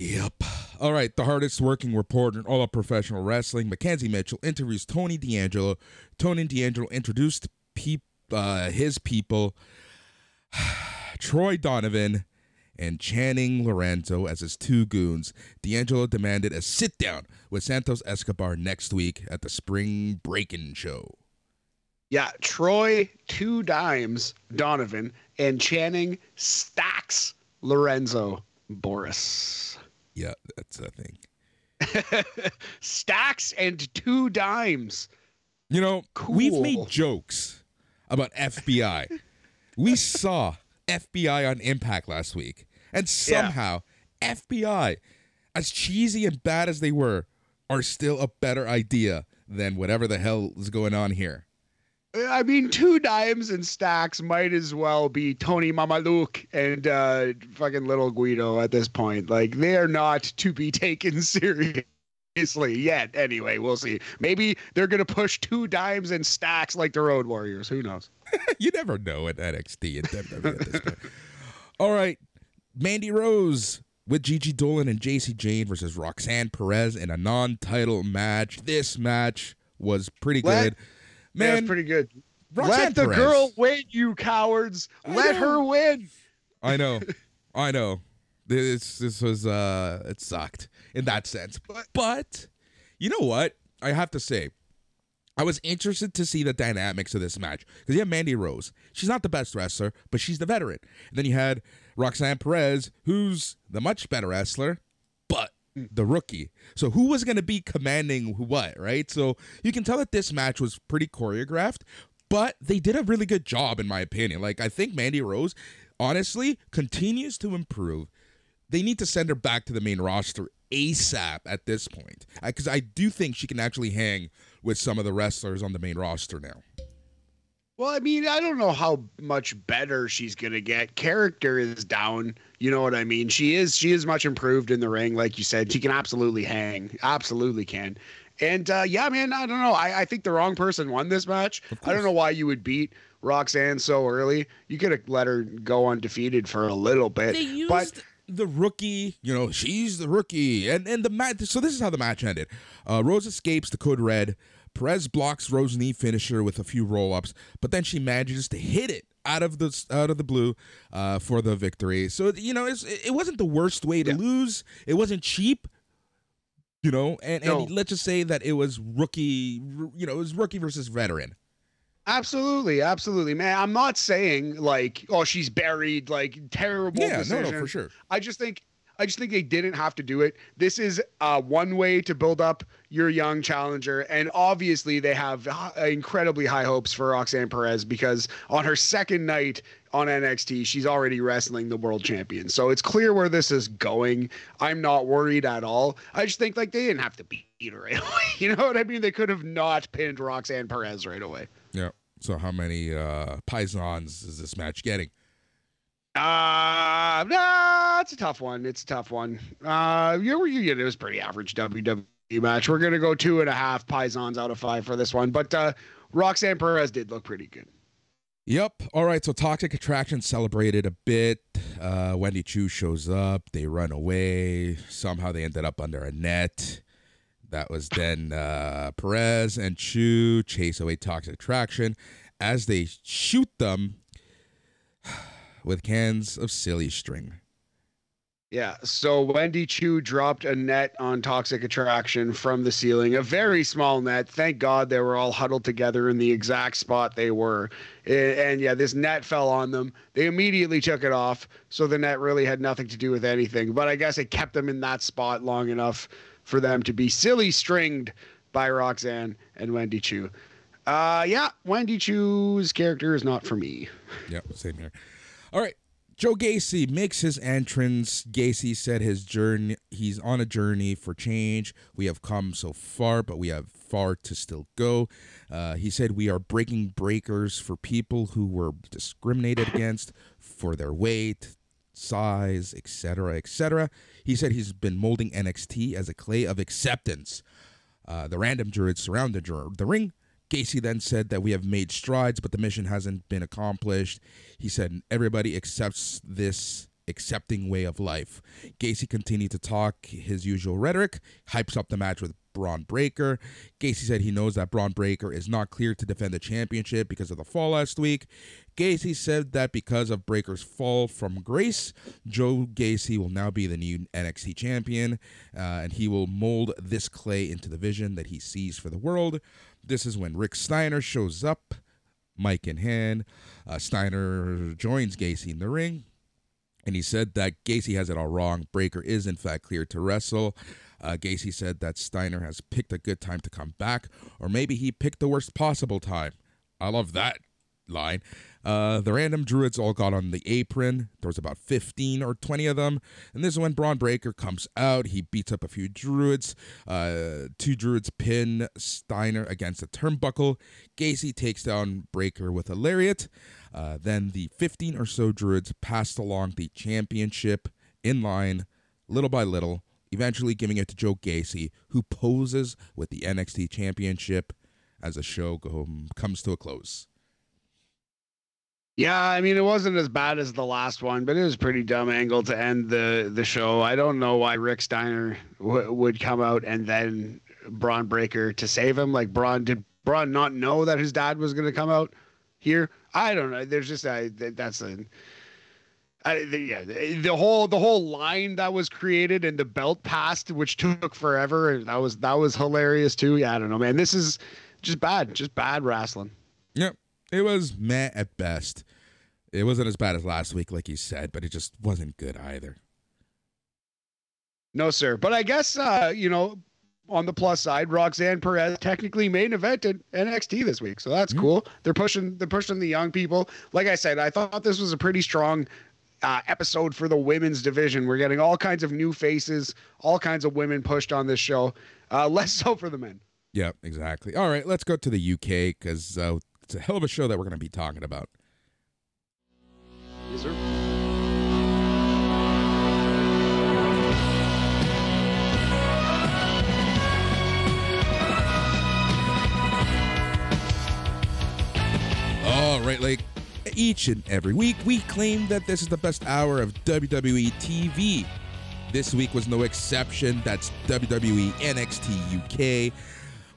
Yep. All right. The hardest working reporter in all of professional wrestling, McKenzie Mitchell, interviews Tony D'Angelo. Tony D'Angelo introduced uh, his people, [sighs] Troy Donovan and Channing Lorenzo as his two goons. D'Angelo demanded a sit down with Santos Escobar next week at the Spring Breakin' Show. Yeah, Troy two dimes Donovan and Channing stacks Lorenzo Boris. Yeah, that's a thing. [laughs] stacks and two dimes. You know, cool. we've made jokes about FBI. we saw FBI on Impact last week. And somehow, yeah. FBI, as cheesy and bad as they were, are still a better idea than whatever the hell is going on here. I mean, two dimes and stacks might as well be Tony Mamaluke and uh, fucking Little Guido at this point. Like, they are not to be [laughs] taken seriously yet. Anyway, we'll see. Maybe they're going to push two dimes and stacks like the Road Warriors. Who knows? [laughs] you never know at NXT and WWE at this point. All right, Mandy Rose with Gigi Dolin and Jacy Jayne versus Roxanne Perez in a non-title match. This match was pretty Let, good. Man, yeah, pretty good. Roxanne Let the Perez. girl win, you cowards. Let her win. I know. [laughs] I know. This this was uh it sucked in that sense. But but you know what? I have to say I was interested to see the dynamics of this match because you have Mandy Rose. She's not the best wrestler, but she's the veteran. And then you had Roxanne Perez, who's the much better wrestler, but the rookie. So who was going to be commanding what, right? So you can tell that this match was pretty choreographed, but they did a really good job, in my opinion. Like, I think Mandy Rose, honestly, continues to improve. They need to send her back to the main roster ASAP at this point because I, I do think she can actually hang with some of the wrestlers on the main roster now. Well, I mean, I don't know how much better she's gonna get. Character is down. You know what I mean? She is she is much improved in the ring, like you said. She can absolutely hang, absolutely can. And uh, yeah, man, I don't know. I, I think the wrong person won this match. I don't know why you would beat Roxanne so early. You could have let her go undefeated for a little bit. They used but the rookie, you know, she's the rookie, and and the match. So this is how the match ended. Uh, Rose escapes the code red. Perez blocks Rose knee finisher with a few roll ups, but then she manages to hit it out of the out of the blue uh, for the victory. So you know, it wasn't the worst way to yeah. lose. It wasn't cheap. You know, and, no. and let's just say that it was rookie. You know, it was rookie versus veteran. Absolutely, absolutely, man. I'm not saying like, oh, she's buried, like terrible. Yeah, decision. no, no, for sure. I just think, I just think they didn't have to do it. This is uh, one way to build up your young challenger, and obviously they have incredibly high hopes for Roxanne Perez because on her second night on NXT, she's already wrestling the world champion. So it's clear where this is going. I'm not worried at all. I just think like they didn't have to beat her [laughs] right away. You know what I mean? They could have not pinned Roxanne Perez right away. Yeah. So how many uh Paisans is this match getting? Uh, nah, it's a tough one. It's a tough one. Uh, you you it was pretty average WWE match. We're gonna go two and a half Paisans out of five for this one, but uh, Roxanne Perez did look pretty good. Yep. All right. So Toxic Attraction celebrated a bit. Uh, Wendy Choo shows up. They run away. Somehow they ended up under a net. That was then uh, Perez and Choo chase away Toxic Attraction as they shoot them with cans of silly string. Yeah, so Wendy Choo dropped a net on Toxic Attraction from the ceiling, a very small net. Thank God they were all huddled together in the exact spot they were. And yeah, this net fell on them. They immediately took it off, so the net really had nothing to do with anything. But I guess it kept them in that spot long enough for them to be silly stringed by Roxanne and Wendy Choo. Uh, yeah, Wendy Choo's character is not for me. Yep, same here. All right. Joe Gacy makes his entrance. Gacy said his journey he's on a journey for change. We have come so far, but we have far to still go. Uh, he said we are breaking breakers for people who were discriminated against for their weight, size, etc., etc. He said he's been molding NXT as a clay of acceptance. Uh, the random druids surround the, the ring. Gacy then said that we have made strides, but the mission hasn't been accomplished. He said everybody accepts this accepting way of life. Gacy continued to talk his usual rhetoric, hypes up the match with Bron Breakker. Gacy said he knows that Bron Breakker is not clear to defend the championship because of the fall last week. Gacy said that because of Breakker's fall from grace, Joe Gacy will now be the new NXT champion, uh, and he will mold this clay into the vision that he sees for the world. This is when Rick Steiner shows up, mic in hand. Uh, Steiner joins Gacy in the ring, and he said that Gacy has it all wrong. Breakker is, in fact, cleared to wrestle. Uh, Gacy said that Steiner has picked a good time to come back, or maybe he picked the worst possible time. I love that line. Uh, the random druids all got on the apron. There was about 15 or 20 of them. And this is when Bron Breakker comes out. He beats up a few druids. Uh, two druids pin Steiner against a turnbuckle. Gacy takes down Breakker with a lariat. Uh, then the 15 or so druids passed along the championship in line, little by little, eventually giving it to Joe Gacy, who poses with the NXT championship as the show go, comes to a close. Yeah, I mean it wasn't as bad as the last one, but it was pretty dumb angle to end the the show. I don't know why Rick Steiner w- would come out and then Bron Breakker to save him. Like Bron did Braun not know that his dad was going to come out here? I don't know. There's just that's a I, the, yeah, the whole the whole line that was created and the belt passed, which took forever. That was that was hilarious too. Yeah, I don't know, man. This is just bad, just bad wrestling. Yep. It was meh at best. It wasn't as bad as last week, like you said, but it just wasn't good either. No, sir. But I guess uh, you know, on the plus side, Roxanne Perez technically main evented NXT this week, so that's mm-hmm. cool. They're pushing, they're pushing the young people. Like I said, I thought this was a pretty strong uh, episode for the women's division. We're getting all kinds of new faces, all kinds of women pushed on this show. Uh, [laughs] less so for the men. Yep, exactly. All right, let's go to the UK because uh, it's a hell of a show that we're going to be talking about. All right, like each and every week, we claim that this is the best hour of WWE TV. This week was no exception. That's WWE NXT UK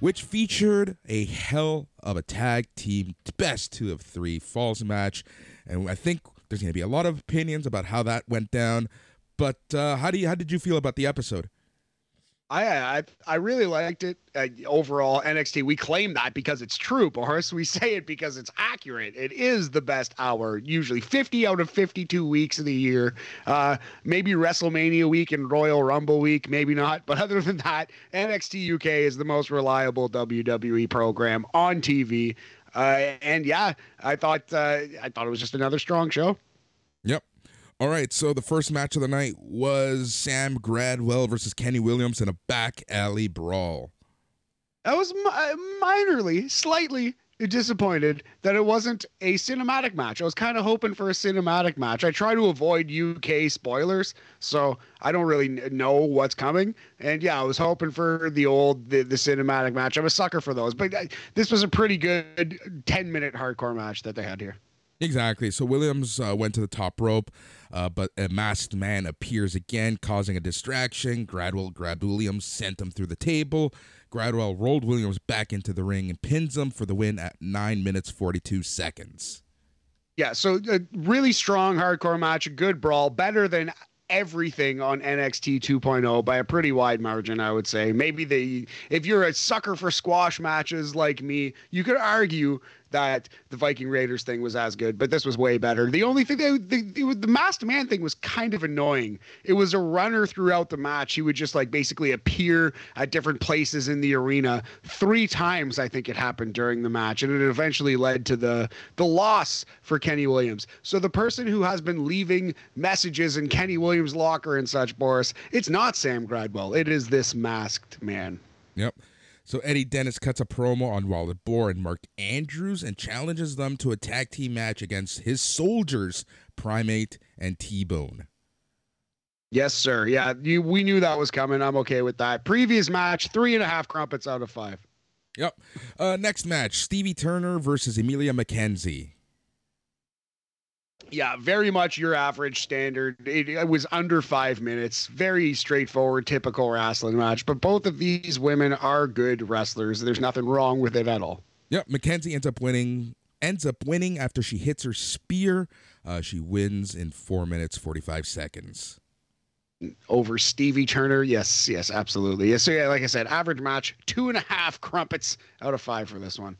which featured a hell of a tag team best two of three falls match. And I think there's going to be a lot of opinions about how that went down. But uh, how do you how did you feel about the episode? I I, I really liked it uh, overall. NXT we claim that because it's true, Boris. We say it because it's accurate. It is the best hour. Usually 50 out of 52 weeks of the year. Uh, maybe WrestleMania week and Royal Rumble week, maybe not. But other than that, NXT UK is the most reliable WWE program on TV. Uh, and yeah, I thought uh, I thought it was just another strong show. Yep. All right, so the first match of the night was Sam Gradwell versus Kenny Williams in a back alley brawl. I was mi- minorly, slightly disappointed that it wasn't a cinematic match. I was kind of hoping for a cinematic match. I try to avoid UK spoilers, so I don't really know what's coming. And yeah, I was hoping for the old the, the cinematic match. I'm a sucker for those, but uh, this was a pretty good 10 minute hardcore match that they had here. Exactly. So Williams uh, went to the top rope, uh, but a masked man appears again, causing a distraction. Gradwell grabbed Williams, sent him through the table. Gradwell rolled Williams back into the ring and pins him for the win at 9 minutes 42 seconds. Yeah, so a really strong hardcore match, a good brawl, better than everything on NXT 2.0 by a pretty wide margin, I would say. Maybe the if you're a sucker for squash matches like me, you could argue that the Viking Raiders thing was as good, but this was way better. The only thing that the, the, the masked man thing was kind of annoying. It was a runner throughout the match. He would just like basically appear at different places in the arena three times. I think it happened during the match, and it eventually led to the the loss for Kenny Williams. So the person who has been leaving messages in Kenny Williams' locker and such, Boris, it's not Sam Gradwell. It is this masked man. Yep. So Eddie Dennis cuts a promo on Wild Boar and Mark Andrews and challenges them to a tag team match against his soldiers, Primate and T Bone. Yes, sir. Yeah, you, we knew that was coming. I'm okay with that. Previous match, three and a half crumpets out of five. Yep. Uh, next match Stevie Turner versus Emilia McKenzie yeah, very much your average standard. It, it, was under five minutes. Very straightforward, typical wrestling match. But both of these women are good wrestlers. There's nothing wrong with it at all. Yep, McKenzie ends up winning. Ends up winning after she hits her spear. Uh, she wins in four minutes forty five seconds. Over Stevie Turner, yes, yes, absolutely. Yes, so yeah, like I said, average match, two and a half crumpets out of five for this one.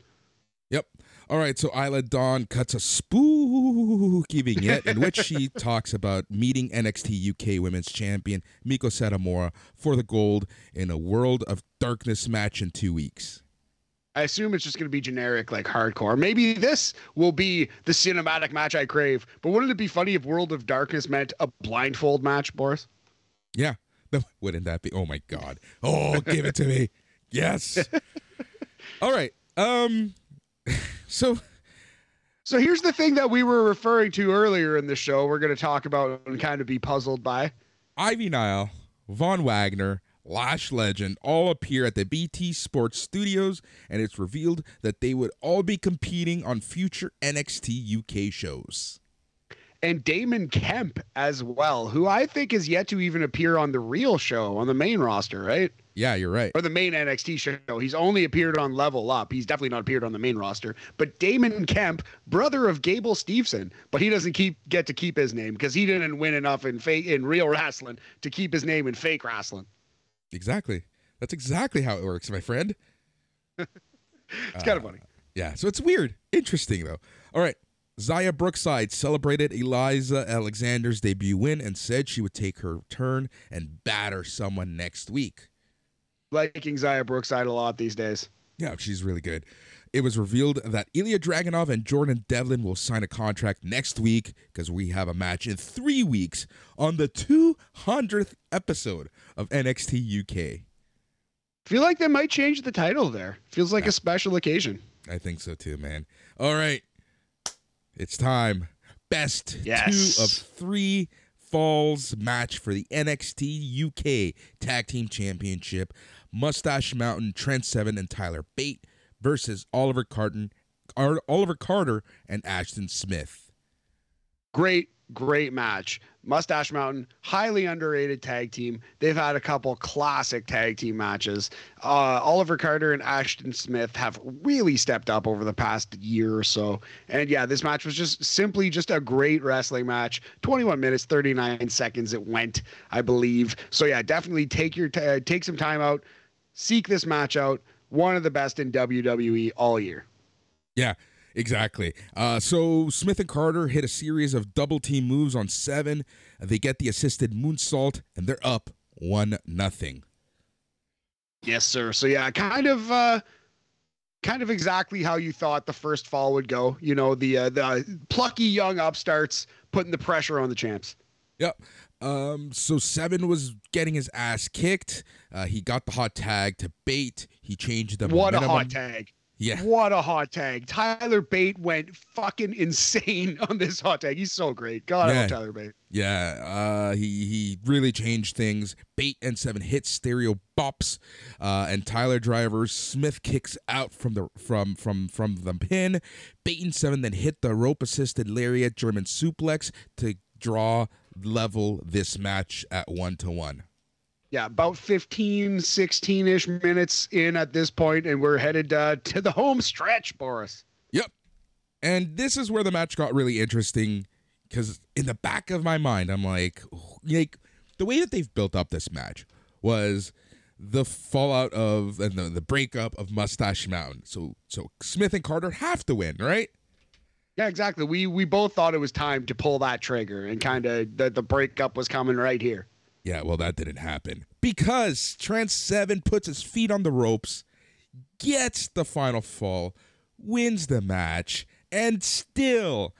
Yep. All right, so Isla Dawn cuts a spooky vignette in which she [laughs] talks about meeting NXT UK Women's Champion Meiko Satomura for the gold in a World of Darkness match in two weeks. I assume it's just going to be generic, like hardcore. Maybe this will be the cinematic match I crave. But wouldn't it be funny if World of Darkness meant a blindfold match, Boris? Yeah. Wouldn't that be? Oh my God. Oh, give it to me. [laughs] Yes. All right. Um, so so here's the thing that we were referring to earlier in the show. We're going to talk about and kind of be puzzled by. Ivy Nile, Von Wagner, Lash Legend all appear at the BT Sports Studios, and it's revealed that they would all be competing on future NXT UK shows. And Damon Kemp as well, who I think is yet to even appear on the real show on the main roster, right? Yeah, you're right. Or the main NXT show. He's only appeared on Level Up. He's definitely not appeared on the main roster. But Damon Kemp, brother of Gable Steveson, but he doesn't keep get to keep his name because he didn't win enough in fake in real wrestling to keep his name in fake wrestling. Exactly. That's exactly how it works, my friend. [laughs] it's uh, kind of funny. Yeah. So it's weird. Interesting though. All right. Xia Brookside celebrated Eliza Alexander's debut win and said she would take her turn and batter someone next week liking Xia Brookside a lot these days. Yeah, she's really good. It was revealed that Ilya Dragunov and Jordan Devlin will sign a contract next week because we have a match in three weeks on the 200th episode of NXT UK. Feel like they might change the title there. Feels like yeah. a special occasion. I think so too, man. All right. It's time. Best yes. two of three falls match for the NXT UK Tag Team Championship. Mustache Mountain, Trent Seven, and Tyler Bate versus Oliver Carton, Oliver Carter and Ashton Smith. Great, great match. Mustache Mountain, highly underrated tag team. They've had a couple classic tag team matches. Uh, Oliver Carter and Ashton Smith have really stepped up over the past year or so. And yeah, this match was just simply just a great wrestling match. 21 minutes, 39 seconds it went, I believe. So yeah, definitely take your t- take some time out, seek this match out. One of the best in WWE all year. Yeah. Exactly. Uh, so Smith and Carter hit a series of double team moves on seven. They get the assisted moonsault, and they're up one nothing. Yes, sir. So yeah, kind of, uh, kind of exactly how you thought the first fall would go. You know, the uh, the plucky young upstarts putting the pressure on the champs. Yep. Um, so Seven was getting his ass kicked. Uh, he got the hot tag to Bate. He changed the what minimum. a hot tag. Yeah. What a hot tag. Tyler Bate went fucking insane [laughs] on this hot tag. He's so great. God, yeah. I love Tyler Bate. Yeah. Uh, he, he really changed things. Bate and seven hit stereo bops. Uh, and Tyler Driver Smith kicks out from the from from from the pin. Bate and seven then hit the rope assisted lariat German suplex to draw level this match at one to one yeah, about 15, 16 ish minutes in at this point, and we're headed uh, to the home stretch, Boris. Yep. And this is where the match got really interesting because in the back of my mind, I'm like, like the way that they've built up this match was the fallout of and the, the breakup of Mustache Mountain. So so Smith and Carter have to win, right? Yeah, exactly. We we both thought it was time to pull that trigger and kind of the, the breakup was coming right here. Yeah, well that didn't happen. Because Trent 7 puts his feet on the ropes, gets the final fall, wins the match, and still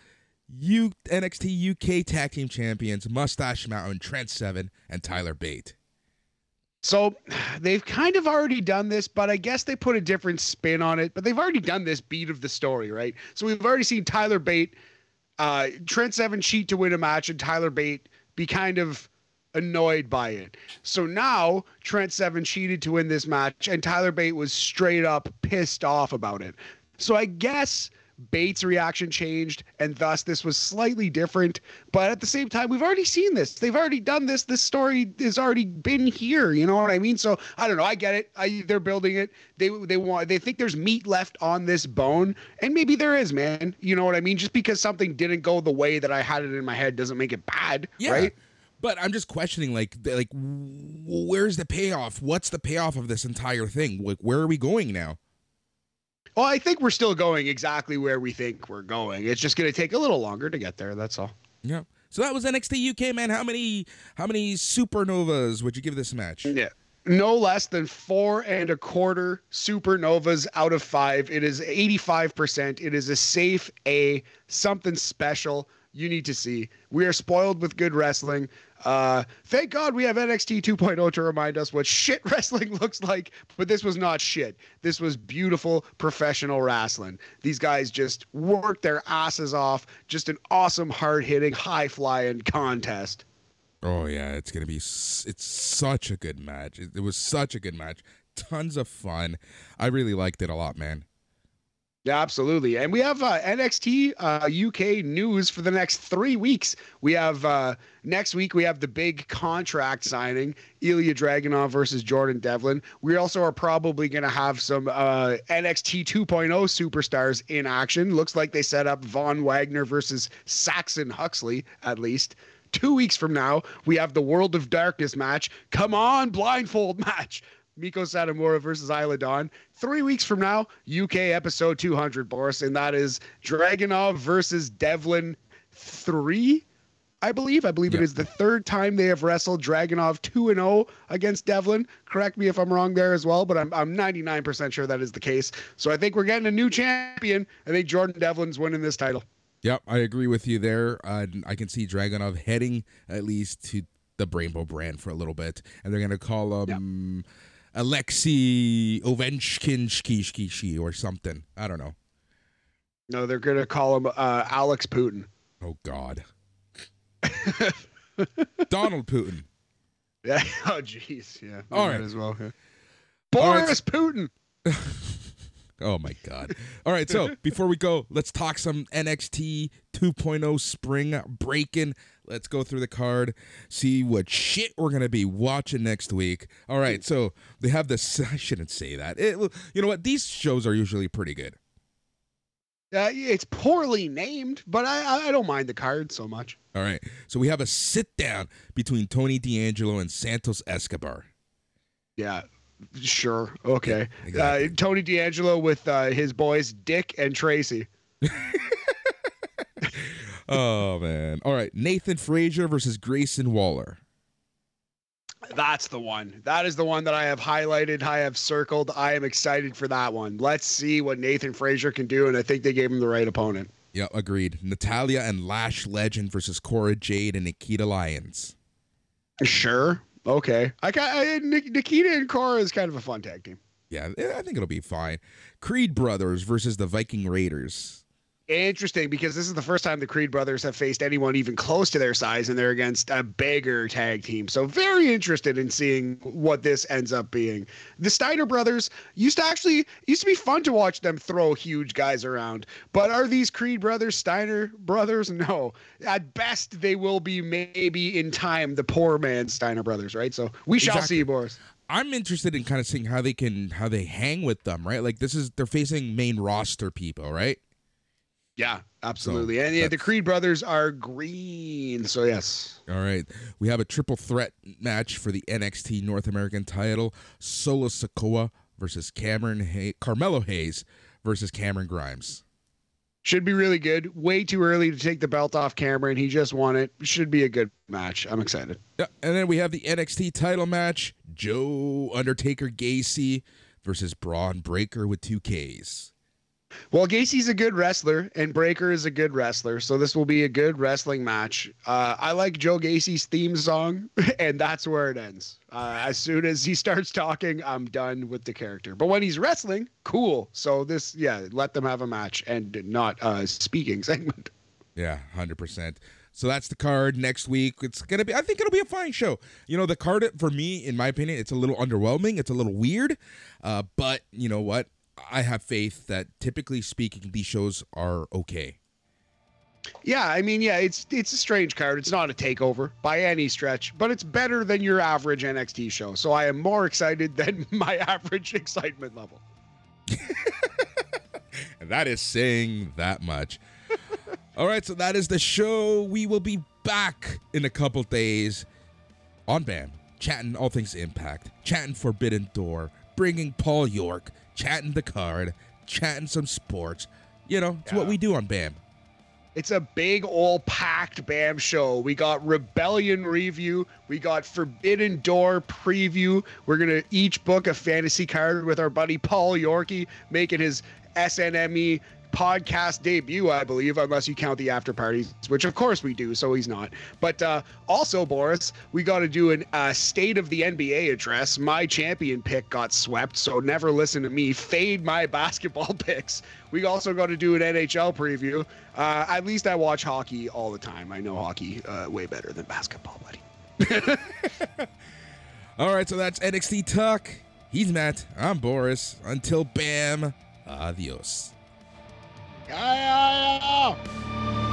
U- NXT UK Tag Team Champions Mustache Mountain, Trent Seven, and Tyler Bate. So they've kind of already done this, but I guess they put a different spin on it. But they've already done this beat of the story, right? So we've already seen Tyler Bate, uh, Trent Seven cheat to win a match, and Tyler Bate be kind of annoyed by it. So now Trent Seven cheated to win this match, and Tyler Bate was straight up pissed off about it. So I guess Bates' reaction changed, and thus this was slightly different. But at the same time, we've already seen this. They've already done this. This story has already been here. You know what I mean? So I don't know. I get it. I, they're building it. They they want. They think there's meat left on this bone, and maybe there is, man. You know what I mean? Just because something didn't go the way that I had it in my head doesn't make it bad, Yeah. right? But I'm just questioning, like, like, where's the payoff? What's the payoff of this entire thing? Like, where are we going now? Well, I think we're still going exactly where we think we're going. It's just going to take a little longer to get there. That's all. Yeah. So that was NXT UK, man. How many, how many supernovas would you give this match? Yeah. No less than four and a quarter supernovas out of five. It is 85%. It is a safe A, something special you need to see. We are spoiled with good wrestling. Uh, thank God we have NXT 2.0 to remind us what shit [laughs] wrestling looks like, but this was not shit. This was beautiful professional wrestling. These guys just worked their asses off. Just an awesome, hard hitting, high flying contest. Oh yeah, it's gonna be. It's such a good match. It, it was such a good match. Tons of fun. I really liked it a lot, man. Yeah, absolutely. And we have uh, NXT uh, UK news for the next three weeks. We have uh, next week, we have the big contract signing Ilya Dragunov versus Jordan Devlin. We also are probably going to have some uh, NXT 2.0 superstars in action. Looks like they set up Von Wagner versus Saxon Huxley, at least. Two weeks from now, we have the World of Darkness match. Come on, blindfold match. Meiko Satomura versus Isla Dawn. Three weeks from now, UK episode 200, Boris, and that is Dragunov versus Devlin 3. I believe. I believe Yeah. it is the third time they have wrestled Dragunov 2 and 0 against Devlin. Correct me if I'm wrong there as well, but I'm, I'm 99% sure that is the case. So I think we're getting a new champion. I think Jordan Devlin's winning this title. Yep, I agree with you there. Uh, I can see Dragunov heading at least to the Rainbow brand for a little bit, and they're gonna call him Alexei Ovechkin or something. I don't know. No, they're going to call him uh, Alex Putin. Oh God. [laughs] Donald Putin. Yeah. [laughs] Oh, jeez. Yeah. All right. As well. yeah. All right, Boris Putin. [laughs] Oh my God. All right, so before we go, let's talk some NXT 2.0 spring breaking. Let's go through the card, see what shit we're gonna be watching next week. All right, so they have this. [laughs] I shouldn't say that. It, you know what? These shows are usually pretty good. Uh, it's poorly named, but I I don't mind the card so much. All right, so we have a sit down between Tony D'Angelo and Santos Escobar. Yeah. Sure. Okay. exactly. Uh, Tony D'Angelo with uh, his boys Dick and Tracy. [laughs] Oh man! All right, Nathan Frazer versus Grayson Waller. That's the one. That is the one that I have highlighted. I have circled. I am excited for that one. Let's see what Nathan Frazer can do, and I think they gave him the right opponent. Yeah, agreed. Natalya and Lash Legend versus Cora Jade and Nikita Lyons. Sure. Okay. I, I Nikita and Cora is kind of a fun tag team. Yeah, I think it'll be fine. Creed Brothers versus the Viking Raiders. Interesting because this is the first time the Creed brothers have faced anyone even close to their size, and they're against a bigger tag team. So very interested in seeing what this ends up being. The Steiner brothers used to actually used to be fun to watch them throw huge guys around, but are these Creed brothers Steiner brothers? [laughs] No. At best, they will be maybe in time the poor man Steiner brothers, right? So we shall Exactly. see, Boris. I'm interested in kind of seeing how they can how they hang with them, right? Like this is they're facing main roster people, right? Yeah, absolutely. So and yeah, the Creed brothers are green. So, yes. All right. We have a triple threat match for the NXT North American title Solo Sikoa versus Cameron Hay- Carmelo Hayes versus Cameron Grimes. Should be really good. Way too early to take the belt off Cameron. He just won it. Should be a good match. I'm excited. Yeah, and then we have the NXT title match Joe Undertaker Gacy versus Bron Breakker with two Ks. Well, Gacy's a good wrestler, and Breakker is a good wrestler, so this will be a good wrestling match. Uh, I like Joe Gacy's theme song, [laughs] and that's where it ends. Uh, as soon as he starts talking, I'm done with the character. But when he's wrestling, cool. So this, yeah, let them have a match and not a speaking [laughs] segment. Yeah, hundred percent. So that's the card next week. It's gonna be. I think it'll be a fine show. You know, the card for me, in my opinion, it's a little underwhelming. It's a little weird, uh, but you know what? I have faith that typically speaking, these shows are okay. Yeah, I mean, yeah, it's it's a strange card. It's not a takeover by any stretch, but it's better than your average NXT show. So I am more excited [laughs] than my average excitement level. and [laughs] that is saying that much. [laughs] All right, so that is the show. We will be back in a couple days on BAM, chatting all things Impact, chatting Forbidden Door, bringing Paul York chatting the card, chatting some sports. You know, it's yeah. what we do on BAM. It's a big all packed BAM show. We got Rebellion review. We got Forbidden Door preview. We're going to each book a fantasy card with our buddy Paul Yorkie making his SNME podcast debut, I believe, unless you count the after parties, which of course we do, so he's not. But uh, also, Boris, we got to do a uh, state of the NBA address. My champion pick got swept, so never listen to me. Fade my [laughs] basketball picks. We also got to do an NHL preview. Uh, at least I watch hockey all the time. I know hockey uh, way better than basketball, buddy. [laughs] all right, so that's NXT Talk. He's Matt. I'm Boris. Until BAM, adios. やいやいや